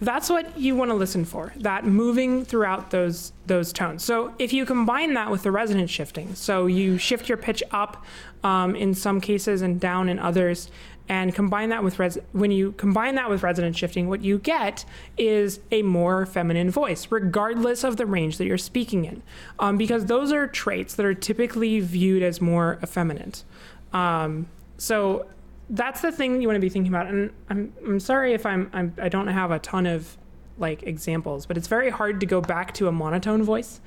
A: that's what you want to listen for. That moving throughout those those tones. So if you combine that with the resonance shifting, so you shift your pitch up um, in some cases and down in others, and combine that with res- when you combine that with resonance shifting what you get is a more feminine voice regardless of the range that you're speaking in. Um, because those are traits that are typically viewed as more effeminate. Um, so that's the thing you want to be thinking about. And i'm, I'm sorry if I'm, I'm i don't have a ton of like examples but it's very hard to go back to a monotone voice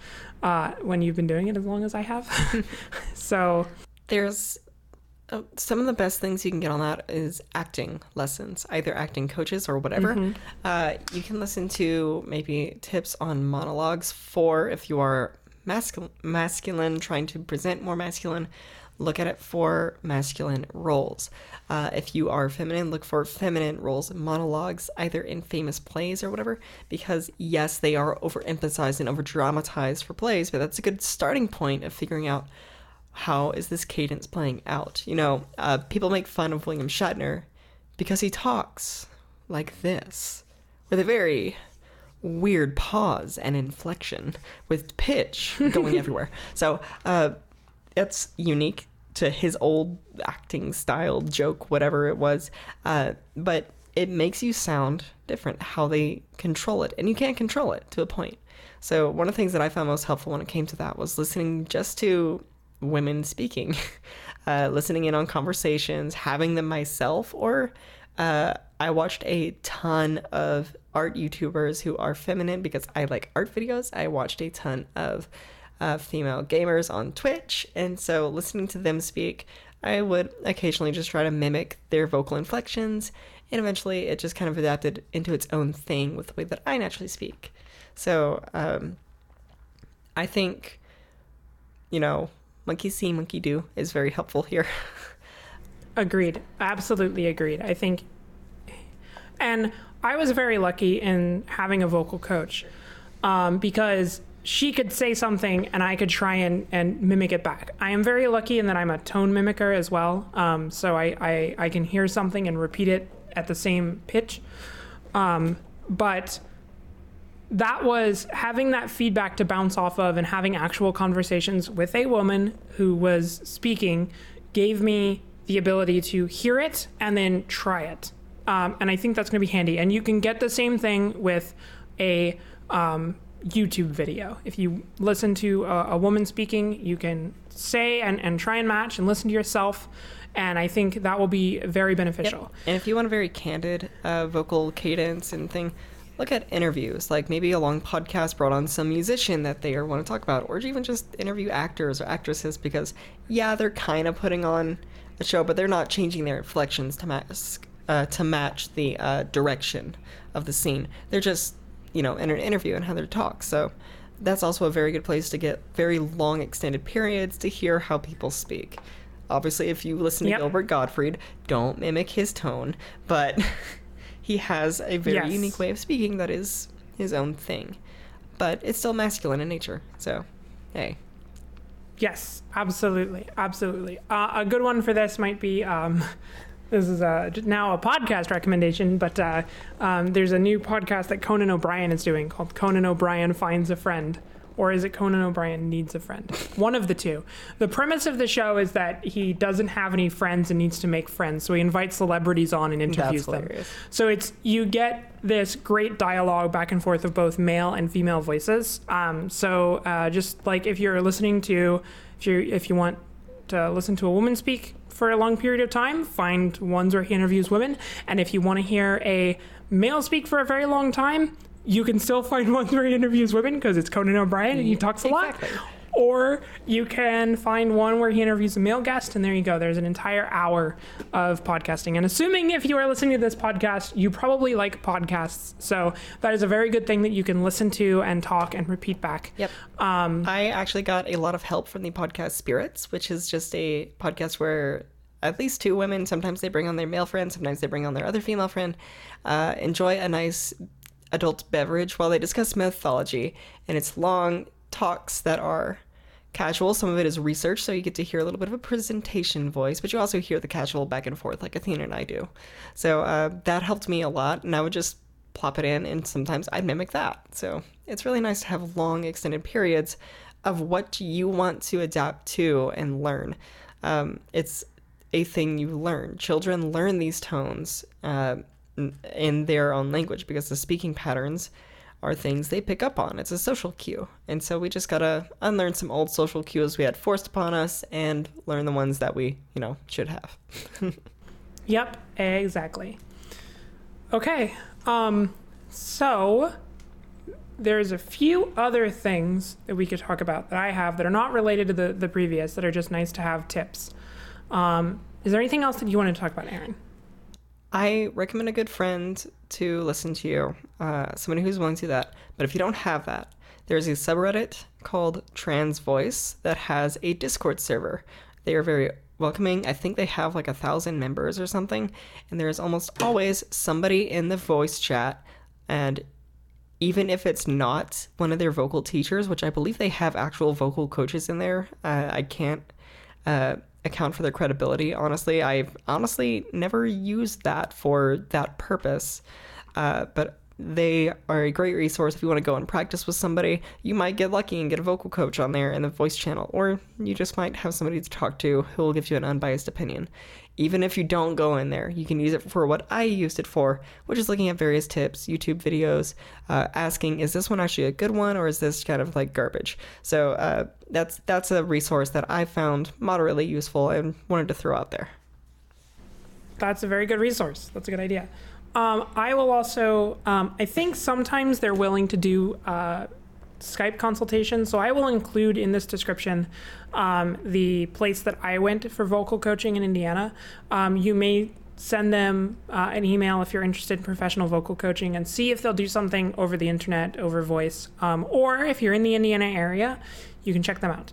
A: uh, when you've been doing it as long as i have. So
B: There's uh, some of the best things you can get on that is acting lessons, either acting coaches or whatever. Uh, you can listen to maybe tips on monologues for if you are masculine, masculine trying to present more masculine. Look at it for masculine roles. Uh, if you are feminine, look for feminine roles, monologues, either in famous plays or whatever, because yes, they are overemphasized and over dramatized for plays, but that's a good starting point of figuring out how is this cadence playing out? You know, uh, people make fun of William Shatner because he talks like this, with a very weird pause and inflection, with pitch going everywhere. So uh, it's unique to his old acting style, joke, whatever it was. Uh, but it makes you sound different how they control it, and you can't control it to a point. So one of the things that I found most helpful when it came to that was listening just to women speaking, uh, listening in on conversations, having them myself, or uh, I watched a ton of art YouTubers who are feminine because I like art videos. I watched a ton of uh, female gamers on Twitch, and so listening to them speak, I would occasionally just try to mimic their vocal inflections, and eventually it just kind of adapted into its own thing with the way that I naturally speak. So um, I think, you know, monkey see, monkey do is very helpful here.
A: Agreed. Absolutely agreed. I think, and I was very lucky in having a vocal coach um, because she could say something and I could try and, and mimic it back. I am very lucky in that I'm a tone mimicker as well. Um, so I, I, I can hear something and repeat it at the same pitch. Um, but that was having that feedback to bounce off of and having actual conversations with a woman who was speaking gave me the ability to hear it and then try it. Um, and I think that's going to be handy. And you can get the same thing with a um, YouTube video. If you listen to a, a woman speaking, you can say and, and try and match and listen to yourself. And I think that will be very beneficial.
B: And if you want a very candid uh, vocal cadence and thing, look at interviews. Like maybe a long podcast brought on some musician that they want to talk about, or even just interview actors or actresses because, yeah, they're kind of putting on a show, but they're not changing their inflections to mask. uh, to match the uh, direction of the scene. They're just, you know, in an interview and how they talk. So that's also a very good place to get very long extended periods to hear how people speak. Obviously, if you listen to
A: Yep.
B: Gilbert Gottfried, don't mimic his tone, but he has a very
A: Yes.
B: unique way of speaking that is his own thing. But it's still masculine in nature, so hey.
A: Yes, absolutely, absolutely. Uh, a good one for this might be. Um, this is a, now a podcast recommendation, but uh, um, there's a new podcast that Conan O'Brien is doing called Conan O'Brien Finds a Friend. Or is it Conan O'Brien Needs a Friend? One of the two. The premise of the show is that he doesn't have any friends and needs to make friends, so he invites celebrities on and interviews them.
B: hilarious.
A: So it's you get this great dialogue back and forth of both male and female voices. Um, so uh, just like if you're listening to, if you if you want to listen to a woman speak for a long period of time, find ones where he interviews women. And if you want to hear a male speak for a very long time, you can still find one where he interviews women because it's Conan O'Brien and he talks a lot.
B: Exactly.
A: or you can find one where he interviews a male guest, and there you go. There's an entire hour of podcasting. And assuming if you are listening to this podcast, you probably like podcasts. So that is a very good thing that you can listen to and talk and repeat back.
B: Yep.
A: Um,
B: I actually got a lot of help from the podcast Spirits, which is just a podcast where at least two women, sometimes they bring on their male friend, sometimes they bring on their other female friend, uh, enjoy a nice adult beverage while they discuss mythology. And it's long talks that are casual. Some of it is research, so you get to hear a little bit of a presentation voice, but you also hear the casual back and forth like Athena and I do. So uh, that helped me a lot, and I would just plop it in, and sometimes I'd mimic that. So it's really nice to have long, extended periods of what you want to adapt to and learn. Um, it's a thing you learn. Children learn these tones uh, in their own language because the speaking patterns are things they pick up on. It's a social cue. And so we just gotta unlearn some old social cues we had forced upon us and learn the ones that we, you know, should have.
A: Yep, exactly. Okay, um, so there's a few other things that we could talk about that I have that are not related to the, the previous, that are just nice to have tips. Um, is there anything else that you want to talk about, Aaron?
B: I recommend a good friend to listen to you, uh, somebody who's willing to do that. But if you don't have that, there's a subreddit called Trans Voice that has a Discord server. They are very welcoming. I think they have like a thousand members or something, and there's almost always somebody in the voice chat. And even if it's not one of their vocal teachers, which I believe they have actual vocal coaches in there, uh, I can't. Uh, account for their credibility. Honestly, I've honestly never used that for that purpose. Uh, but they are a great resource if you want to go and practice with somebody. You might get lucky and get a vocal coach on there in the voice channel, or you just might have somebody to talk to who will give you an unbiased opinion. Even if you don't go in there, you can use it for what I used it for, which is looking at various tips, YouTube videos, uh, asking, is this one actually a good one or is this kind of like garbage? So uh, that's that's a resource that I found moderately useful and wanted to throw out there.
A: That's a very good resource. That's a good idea. Um, I will also, um, I think sometimes they're willing to do uh, Skype consultations. So I will include in this description um, the place that I went for vocal coaching in Indiana. Um, you may send them uh, an email if you're interested in professional vocal coaching and see if they'll do something over the internet, over voice. Um, or if you're in the Indiana area, you can check them out.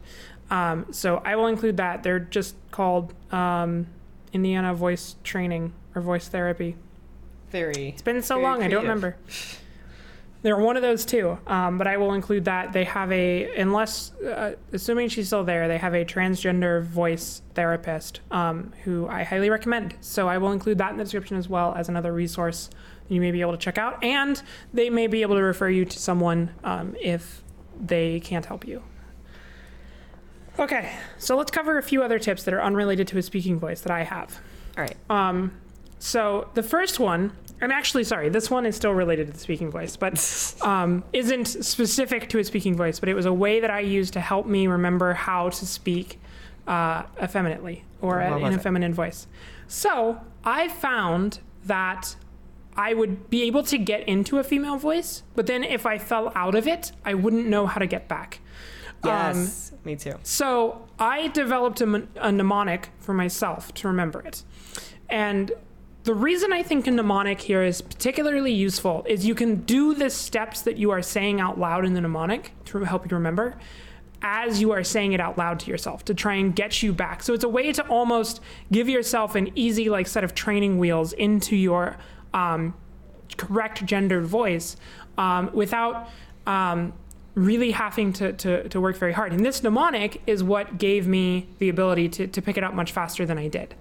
A: Um, so I will include that. They're just called Indiana Voice Training or Voice Therapy.
B: Very.
A: It's been so long, I don't remember. They're one of those two, um, but I will include that. They have a, unless, uh, assuming she's still there, they have a transgender voice therapist um, who I highly recommend. So I will include that in the description as well as another resource you may be able to check out. And they may be able to refer you to someone um, if they can't help you. Okay, so let's cover a few other tips that are unrelated to a speaking voice that I have.
B: All right.
A: Um, so the first one, and actually, sorry, this one is still related to the speaking voice, but um, isn't specific to a speaking voice. But it was a way that I used to help me remember how to speak uh, effeminately or in a feminine voice. So I found that I would be able to get into a female voice, but then if I fell out of it, I wouldn't know how to get back. Um,
B: Yes, me too.
A: so I developed a, a mnemonic for myself to remember it. And the reason I think a mnemonic here is particularly useful is you can do the steps that you are saying out loud in the mnemonic to help you remember as you are saying it out loud to yourself to try and get you back. So it's a way to almost give yourself an easy like set of training wheels into your um, correct gendered voice um, without um, really having to, to, to work very hard. And this mnemonic is what gave me the ability to, to pick it up much faster than I did.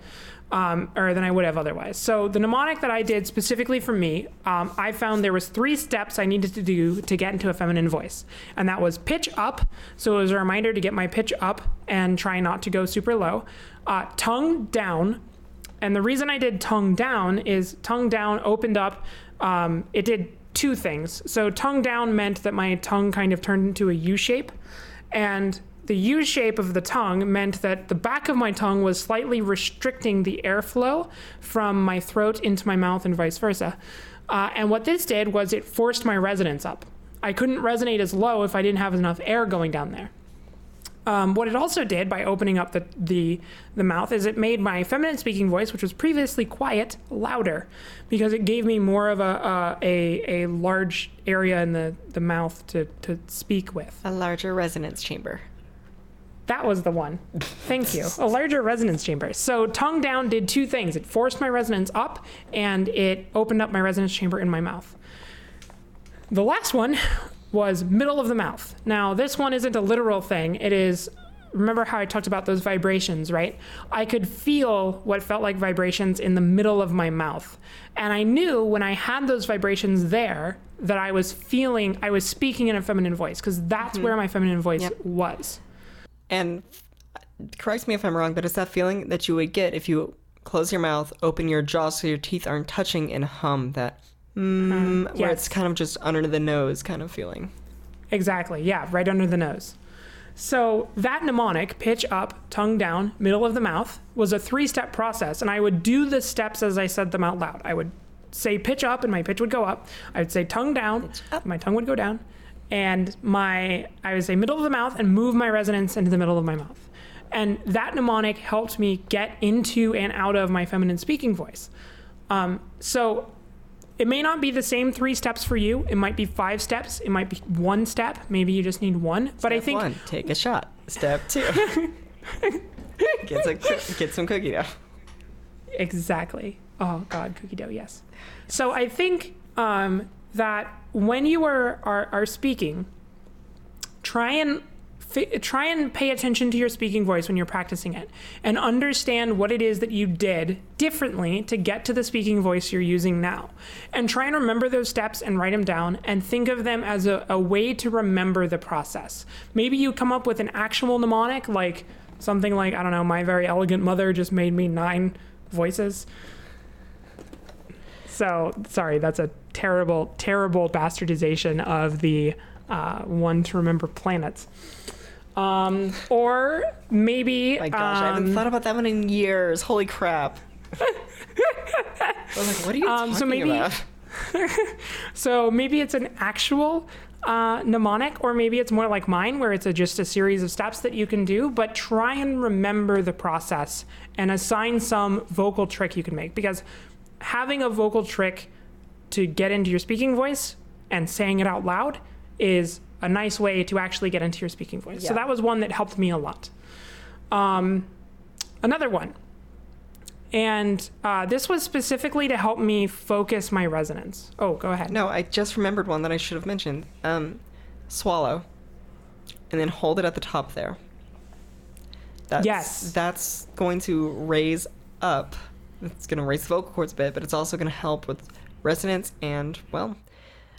A: Um, or than I would have otherwise. So the mnemonic that I did specifically for me, um, I found there was three steps I needed to do to get into a feminine voice, and that was pitch up. So it was a reminder to get my pitch up and try not to go super low. Uh, tongue down, and the reason I did tongue down is tongue down opened up. Um, it did two things. So tongue down meant that my tongue kind of turned into a U shape, and the U shape of the tongue meant that the back of my tongue was slightly restricting the airflow from my throat into my mouth and vice versa. Uh, and what this did was it forced my resonance up. I couldn't resonate as low if I didn't have enough air going down there. um, what it also did by opening up the, the the mouth is it made my feminine speaking voice, which was previously quiet, louder, because it gave me more of a a, a large area in the, the mouth to, to speak with.
B: A larger resonance chamber.
A: That was the one. Thank you. A larger resonance chamber. So tongue down did two things. It forced my resonance up and it opened up my resonance chamber in my mouth. The last one was middle of the mouth. Now, this one isn't a literal thing. It is remember how I talked about those vibrations, right? I could feel what felt like vibrations in the middle of my mouth. And I knew when I had those vibrations there that I was feeling I was speaking in a feminine voice because that's mm-hmm. where my feminine voice
B: Yep.
A: was.
B: And correct me if I'm wrong, but it's that feeling that you would get if you close your mouth, open your jaw so your teeth aren't touching, and hum that mm, where it's kind of just under the nose kind of feeling.
A: Exactly. Yeah, right under the nose. So that mnemonic, pitch up, tongue down, middle of the mouth, was a three-step process, and I would do the steps as I said them out loud. I would say pitch up, and my pitch would go up. I would say tongue down, my tongue would go down, and my I would say middle of the mouth and move my resonance into the middle of my mouth. And that mnemonic helped me get into and out of my feminine speaking voice. Um, so it may not be the same three steps for you. It might be five steps. It might be one step. Maybe you just need one. But I think
B: one, take a shot. Step two, get some get some cookie dough.
A: exactly. Oh God, cookie dough. Yes. So I think um, that when you are, are are speaking, try and try and pay attention to your speaking voice when you're practicing it, and understand what it is that you did differently to get to the speaking voice you're using now, and try and remember those steps and write them down, and think of them as a, a way to remember the process. Maybe you come up with an actual mnemonic like something like I don't know, my very elegant mother just made me nine voices. So sorry, that's a terrible, terrible bastardization of the uh, one to remember planets. Um, or maybe
B: My gosh, I haven't
A: um,
B: thought about that one in years. Holy crap. I was like, what are you
A: Um,
B: talking
A: so maybe-
B: about?
A: So maybe it's an actual uh, mnemonic, or maybe it's more like mine, where it's a, just a series of steps that you can do. But try and remember the process and assign some vocal trick you can make because having a vocal trick to get into your speaking voice and saying it out loud is a nice way to actually get into your speaking voice. So that was one that helped me a lot. Um, another one. And uh, this was specifically to help me focus my resonance. Oh, go ahead.
B: No, I just remembered one that I should have mentioned. Um, swallow, and then hold it at the top there. That's,
A: Yes.
B: That's going to raise up. It's going to raise the vocal cords a bit, but it's also going to help with resonance and well,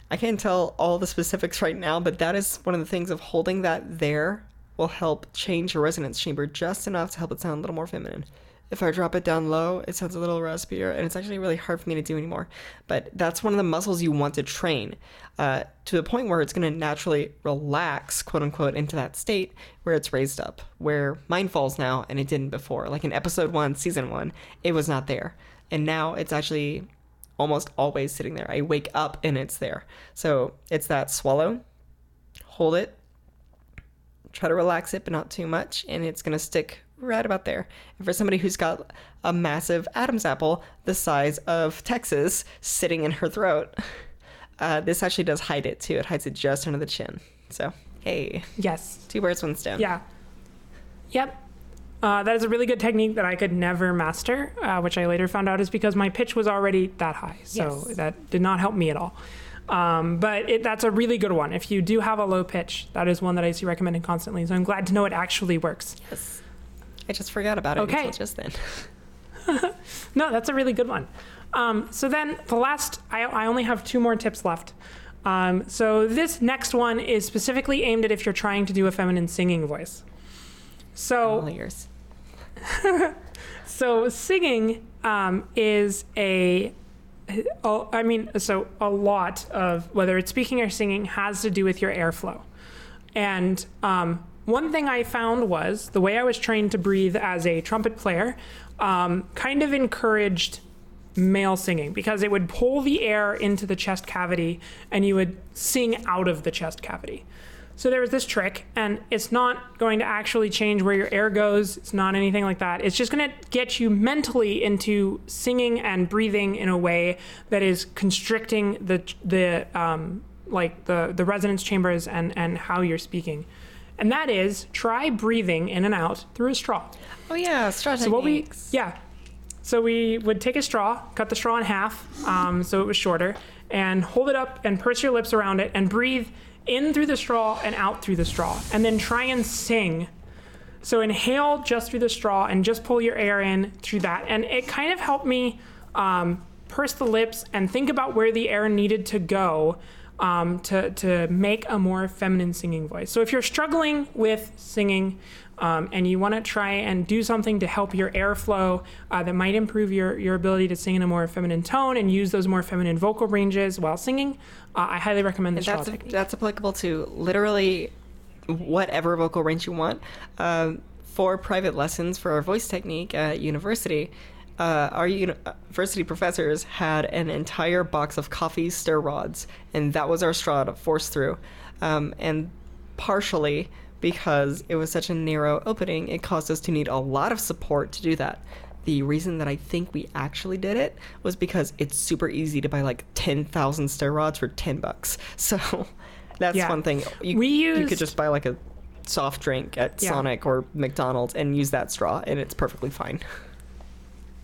B: I can't tell all the specifics right now, but that is one of the things of holding that there will help change your resonance chamber just enough to help it sound a little more feminine. If I drop it down low, it sounds a little raspier, and it's actually really hard for me to do anymore. But that's one of the muscles you want to train uh, to the point where it's going to naturally relax, quote unquote, into that state where it's raised up, where mine falls now and it didn't before. Like in episode one, season one, it was not there. And now it's actually almost always sitting there. I wake up and it's there. So it's that swallow, hold it, try to relax it, but not too much, and it's gonna stick right about there. And for somebody who's got a massive Adam's apple the size of Texas sitting in her throat, uh, this actually does hide it too. It hides it just under the chin. So hey,
A: Yes.
B: two birds, one stone.
A: Yeah. Yep. Uh, that is a really good technique that I could never master, uh, which I later found out is because my pitch was already that high. So
B: Yes.
A: that did not help me at all. Um, but it, that's a really good one. If you do have a low pitch, that is one that I see recommended constantly. So I'm glad to know it actually works.
B: Yes. I just forgot about it
A: Okay.
B: until just then.
A: No, that's a really good one. Um, so then the last, I, I only have two more tips left. Um, so this next one is specifically aimed at if you're trying to do a feminine singing voice. So
B: All ears.
A: So singing um, is a I mean, so a lot of whether it's speaking or singing has to do with your airflow. And um, one thing I found was the way I was trained to breathe as a trumpet player um, kind of encouraged male singing because it would pull the air into the chest cavity and you would sing out of the chest cavity. So there was this trick, and it's not going to actually change where your air goes. It's not anything like that. It's just going to get you mentally into singing and breathing in a way that is constricting the the um, like the the resonance chambers and and how you're speaking. And that is try breathing in and out through a straw.
B: Oh yeah, straw
A: So what we yeah, so we would take a straw, cut the straw in half, um, so it was shorter, and hold it up and purse your lips around it and breathe in through the straw and out through the straw, and then try and sing. So inhale just through the straw and just pull your air in through that, and it kind of helped me um, purse the lips and think about where the air needed to go. Um, to, to make a more feminine singing voice. So, if you're struggling with singing um, and you want to try and do something to help your airflow uh, that might improve your, your ability to sing in a more feminine tone and use those more feminine vocal ranges while singing, uh, I highly recommend the straw
B: That's
A: technique.
B: that's applicable to literally whatever vocal range you want. Um, for private lessons for our voice technique at university, uh, our uni- university professors had an entire box of coffee stir rods, and that was our straw to force through. Um, and partially because it was such a narrow opening, it caused us to need a lot of support to do that. The reason that I think we actually did it was because it's super easy to buy like 10,000 stir rods for 10 bucks. So that's
A: Yeah.
B: one thing. You,
A: We
B: you could just buy like a soft drink at
A: Yeah.
B: Sonic or McDonald's and use that straw, and it's perfectly fine.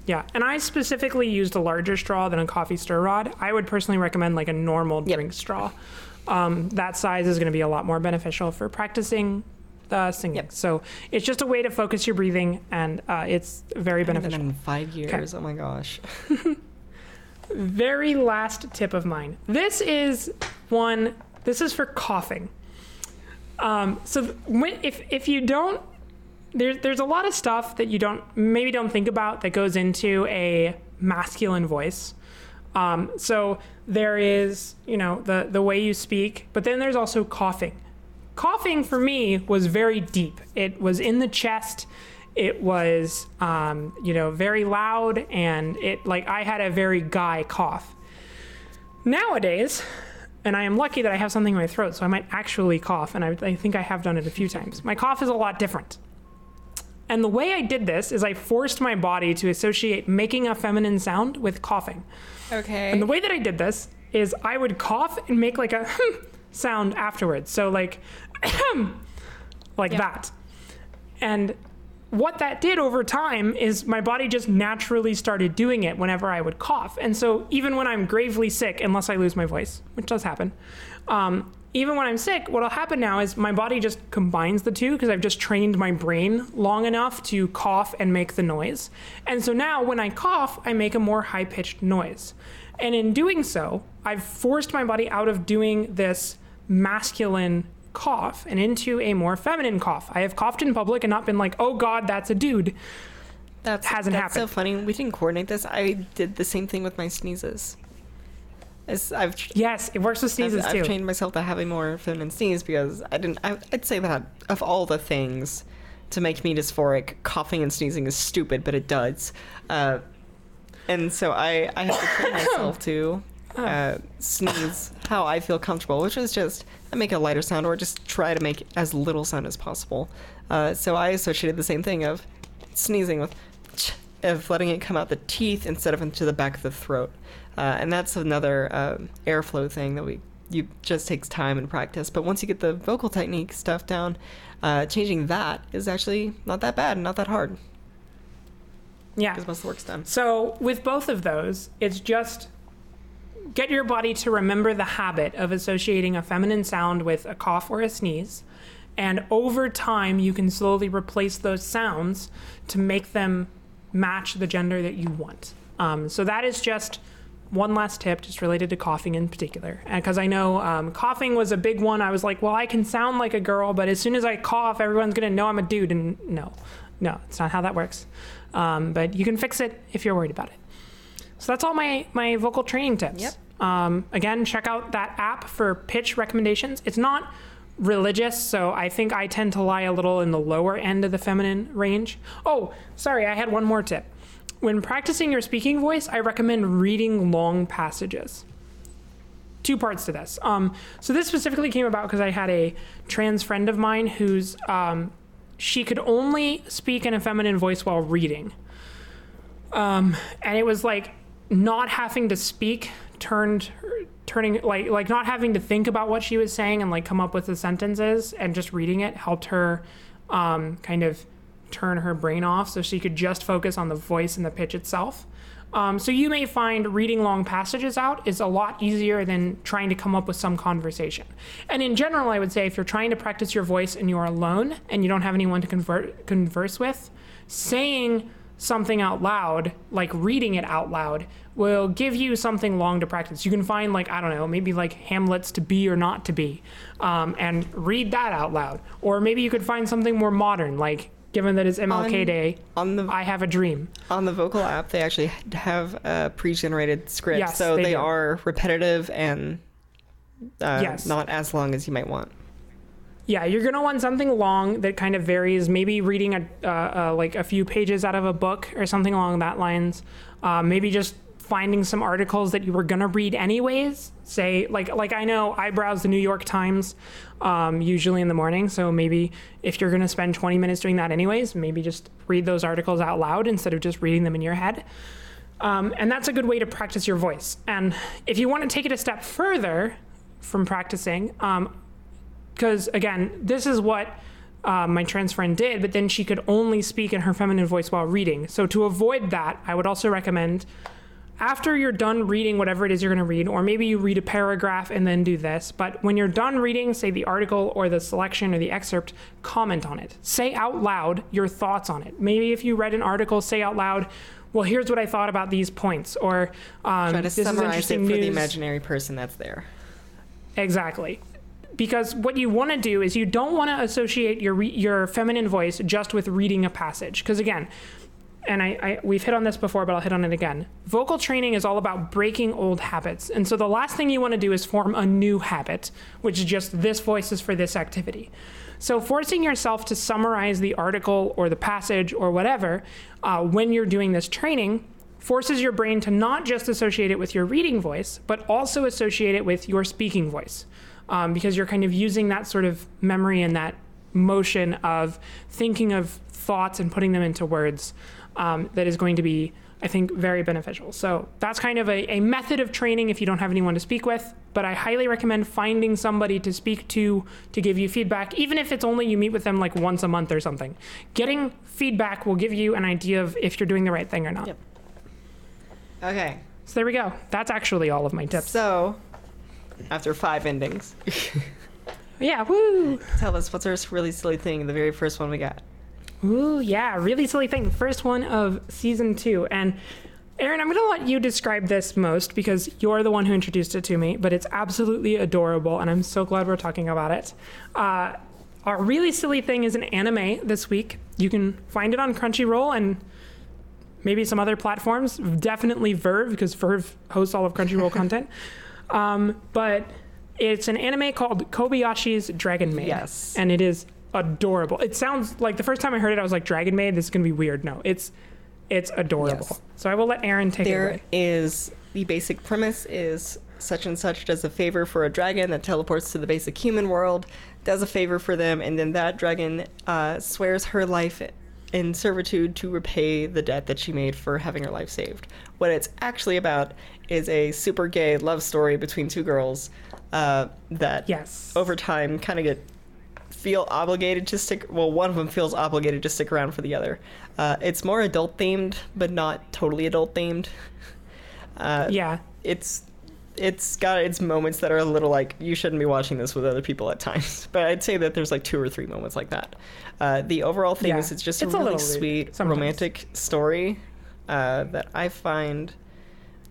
A: Yeah, and I specifically used a larger straw than a coffee stir rod. I would personally recommend like a normal
B: Yep.
A: drink straw. Um, that size is going to be a lot more beneficial for practicing the singing.
B: Yep.
A: So it's just a way to focus your breathing, and uh, it's very beneficial.
B: in five years. Oh my gosh.
A: very last tip of mine. This is one. This is for coughing. Um, so when, if if you don't, there's there's a lot of stuff that you don't maybe don't think about that goes into a masculine voice. Um, so there is you know the the way you speak, but then there's also coughing. Coughing for me was very deep. It was in the chest. It was um, you know very loud, and it like I had a very guy cough. Nowadays, and I am lucky that I have something in my throat, so I might actually cough, and I, I think I have done it a few times. My cough is a lot different. And the way I did this is I forced my body to associate making a feminine sound with coughing.
B: Okay.
A: And the way that I did this is I would cough and make like a sound afterwards. So like like that. And what that did over time is my body just naturally started doing it whenever I would cough. And so even when I'm gravely sick, unless I lose my voice, which does happen, um, even when I'm sick, what'll happen now is my body just combines the two because I've just trained my brain long enough to cough and make the noise. And so now when I cough, I make a more high pitched noise. And in doing so, I've forced my body out of doing this masculine cough and into a more feminine cough. I have coughed in public and not been like, oh God, that's a dude.
B: That
A: hasn't happened.
B: that's so funny. We didn't coordinate this. I did the same thing with my sneezes. It's, I've
A: Yes, it works with
B: I've,
A: sneezes
B: I've trained myself to have a more feminine sneeze because I didn't. I, I'd say that of all the things to make me dysphoric, coughing and sneezing is stupid, but it does. Uh, and so I, I have to train myself to uh, sneeze how I feel comfortable, which is just I make a lighter sound or just try to make as little sound as possible. Uh, so I associated the same thing of sneezing with of letting it come out the teeth instead of into the back of the throat. Uh, and that's another um airflow thing that we you just takes time and practice. But once you get the vocal technique stuff down, uh, changing that is actually not that bad, and not that hard
A: yeah.
B: because most of the work's done.
A: So with both of those, it's just get your body to remember the habit of associating a feminine sound with a cough or a sneeze. And over time, you can slowly replace those sounds to make them match the gender that you want. Um, so that is just one last tip, just related to coughing in particular. Because I know um, coughing was a big one. I was like, well, I can sound like a girl, but as soon as I cough, everyone's going to know I'm a dude. And no, no, it's not how that works. Um, but you can fix it if you're worried about it. So that's all my my vocal training tips.
B: Yep.
A: Um, again, check out that app for pitch recommendations. It's not religious, so I think I tend to lie a little in the lower end of the feminine range. Oh, sorry, I had one more tip. When practicing your speaking voice, I recommend reading long passages. two parts to this. Um, so this specifically came about because I had a trans friend of mine who's um, she could only speak in a feminine voice while reading, um, and it was like not having to speak turned turning like like not having to think about what she was saying and like come up with the sentences and just reading it helped her um, kind of turn her brain off so she could just focus on the voice and the pitch itself. Um, so you may find reading long passages out is a lot easier than trying to come up with some conversation. And in general, I would say if you're trying to practice your voice and you're alone and you don't have anyone to convert, converse with, saying something out loud, like reading it out loud, will give you something long to practice. You can find, like, I don't know, maybe like Hamlet's to be or not to be, um, and read that out loud. Or maybe you could find something more modern, like, given that it's MLK
B: On-
A: Day,
B: on the
A: I have a dream.
B: on the vocal app they actually have a pre-generated script
A: Yes,
B: so
A: they
B: they, are repetitive and uh,
A: Yes.
B: not as long as you might want
A: Yeah, you're gonna want something long that kind of varies. Maybe reading a uh, uh, like a few pages out of a book or something along that lines. Uh, maybe just finding some articles that you were gonna read anyways. Say like like I know I browse the New York Times um, usually in the morning, so maybe if you're gonna spend 20 minutes doing that anyways, maybe just read those articles out loud instead of just reading them in your head. Um, and that's a good way to practice your voice. And if you want to take it a step further from practicing, um, because again, this is what uh, my trans friend did, but then she could only speak in her feminine voice while reading. So to avoid that, I would also recommend after you're done reading whatever it is you're going to read, or maybe you read a paragraph and then do this, but when you're done reading, say the article or the selection or the excerpt, comment on it. Say out loud your thoughts on it. Maybe if you read an article, say out loud, well, here's what I thought about these points, or um,
B: try to
A: this is
B: summarize it for the imaginary person that's there
A: Exactly. Because what you want to do is you don't want to associate your re- your feminine voice just with reading a passage. Because again, and I, I we've hit on this before, but I'll hit on it again. Vocal training is all about breaking old habits, and so the last thing you want to do is form a new habit, which is just this voice is for this activity. So forcing yourself to summarize the article or the passage or whatever uh, when you're doing this training forces your brain to not just associate it with your reading voice, but also associate it with your speaking voice. Um, because you're kind of using that sort of memory and that motion of thinking of thoughts and putting them into words um, that is going to be, I think, very beneficial. So that's kind of a, a method of training if you don't have anyone to speak with. But I highly recommend finding somebody to speak to to give you feedback, even if it's only you meet with them like once a month or something. Getting feedback will give you an idea of if you're doing the right thing or not.
B: Yep. okay
A: So there we go. That's actually all of my tips.
B: so after five endings
A: Yeah, woo!
B: tell us what's our really silly thing the very first one we got
A: Ooh, yeah, really silly thing. First one of season two. And Aaron, I'm going to let you describe this most because you're the one who introduced it to me, but it's absolutely adorable, and I'm so glad we're talking about it. Uh, our really silly thing is an anime this week. You can find it on Crunchyroll and maybe some other platforms. Definitely VRV, because VRV hosts all of Crunchyroll content. Um, but it's an anime called Kobayashi's Dragon Maid.
B: Yes.
A: And it is adorable. It sounds like the first time I heard it, I was like, Dragon Maid, this is going to be weird. No, it's it's adorable.
B: Yes.
A: So I will let Aaron take it
B: There
A: away.
B: is the basic premise is such and such does a favor for a dragon that teleports to the basic human world, does a favor for them, and then that dragon uh, swears her life in servitude to repay the debt that she made for having her life saved. What it's actually about is a super gay love story between two girls uh, that
A: Yes.
B: over time kind of get feel obligated to stick well one of them feels obligated to stick around for the other uh, it's more adult themed but not totally adult themed uh,
A: Yeah.
B: it's it's got its moments that are a little like you shouldn't be watching this with other people at times but i'd say that there's like two or three moments like that uh, the overall thing
A: Yeah.
B: is it's just
A: It's
B: a
A: a
B: really sweet
A: sometimes.
B: romantic story uh, that i find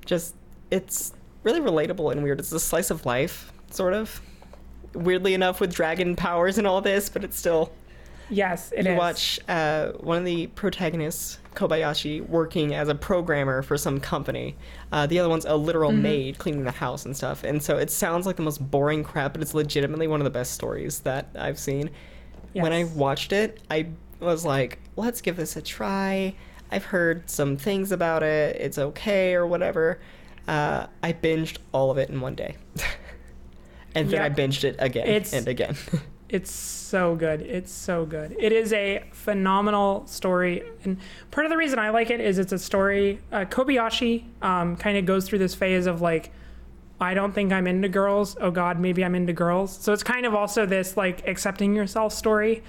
B: just it's really relatable and weird it's a slice of life sort of weirdly enough with dragon powers and all this but it's still
A: Yes, it
B: you
A: is.
B: watch uh, one of the protagonists, Kobayashi, working as a programmer for some company. Uh, the other one's a literal
A: Mm-hmm.
B: maid cleaning the house and stuff. And so it sounds like the most boring crap, but it's legitimately one of the best stories that I've seen. When I watched it, I was like, let's give this a try. I've heard some things about it. It's okay or whatever. Uh, I binged all of it in one day. and then I binged it again
A: It's-
B: and again.
A: It's so good. It's so good. It is a phenomenal story, and part of the reason I like it is it's a story. Uh, Kobayashi um, kind of goes through this phase of like, I don't think I'm into girls. Oh God, maybe I'm into girls. So it's kind of also this like accepting yourself story,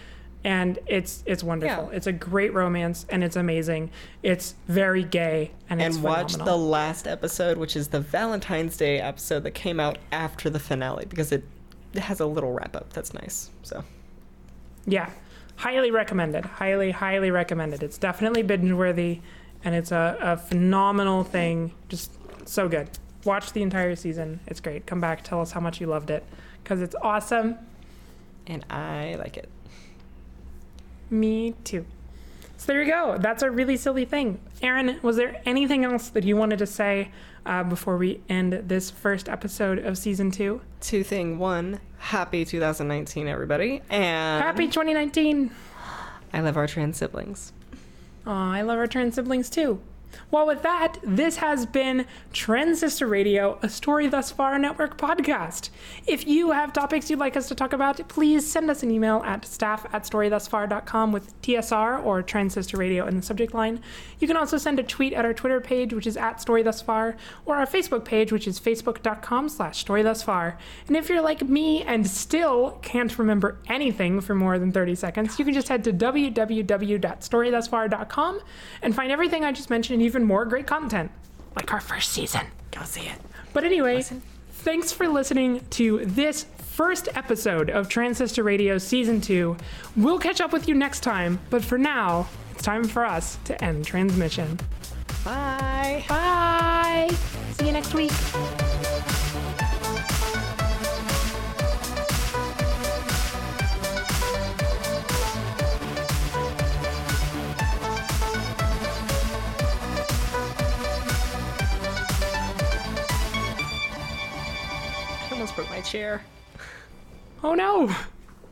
A: and it's it's wonderful.
B: Yeah.
A: It's a great romance, and it's amazing. It's very gay, and it's
B: and watch the last episode, which is the Valentine's Day episode that came out after the finale because it has a little wrap up that's nice. So
A: Yeah, highly recommended. Highly, highly recommended. It's definitely binge worthy, and it's a, a phenomenal thing. Just so good. Watch the entire season. It's great. Come back, tell us how much you loved it, because it's awesome.
B: and I like it.
A: Me too. So there you go. That's a really silly thing. Aaron, was there anything else that you wanted to say uh, before we end this first episode of season two?
B: Two thing one, happy 2019 everybody. And
A: Happy 2019.
B: I love our trans siblings.
A: Aw, I love our trans siblings too. Well, with that, this has been Transistor Radio, a Story Thus Far Network podcast. If you have topics you'd like us to talk about, please send us an email at staff at storythusfar.com with TSR or Transistor Radio in the subject line. You can also send a tweet at our Twitter page, which is at StoryThusFar, or our Facebook page, which is facebook.com slash StoryThusFar. And if you're like me and still can't remember anything for more than 30 seconds, you can just head to www.storythusfar.com and find everything I just mentioned even more great content, like our first season.
B: Go see it.
A: But anyway, thanks for listening to this first episode of Transistor Radio Season 2. We'll catch up with you next time, but for now, it's time for us to end transmission.
B: Bye.
A: Bye! See you next week.
B: Broke my chair.
A: Oh no!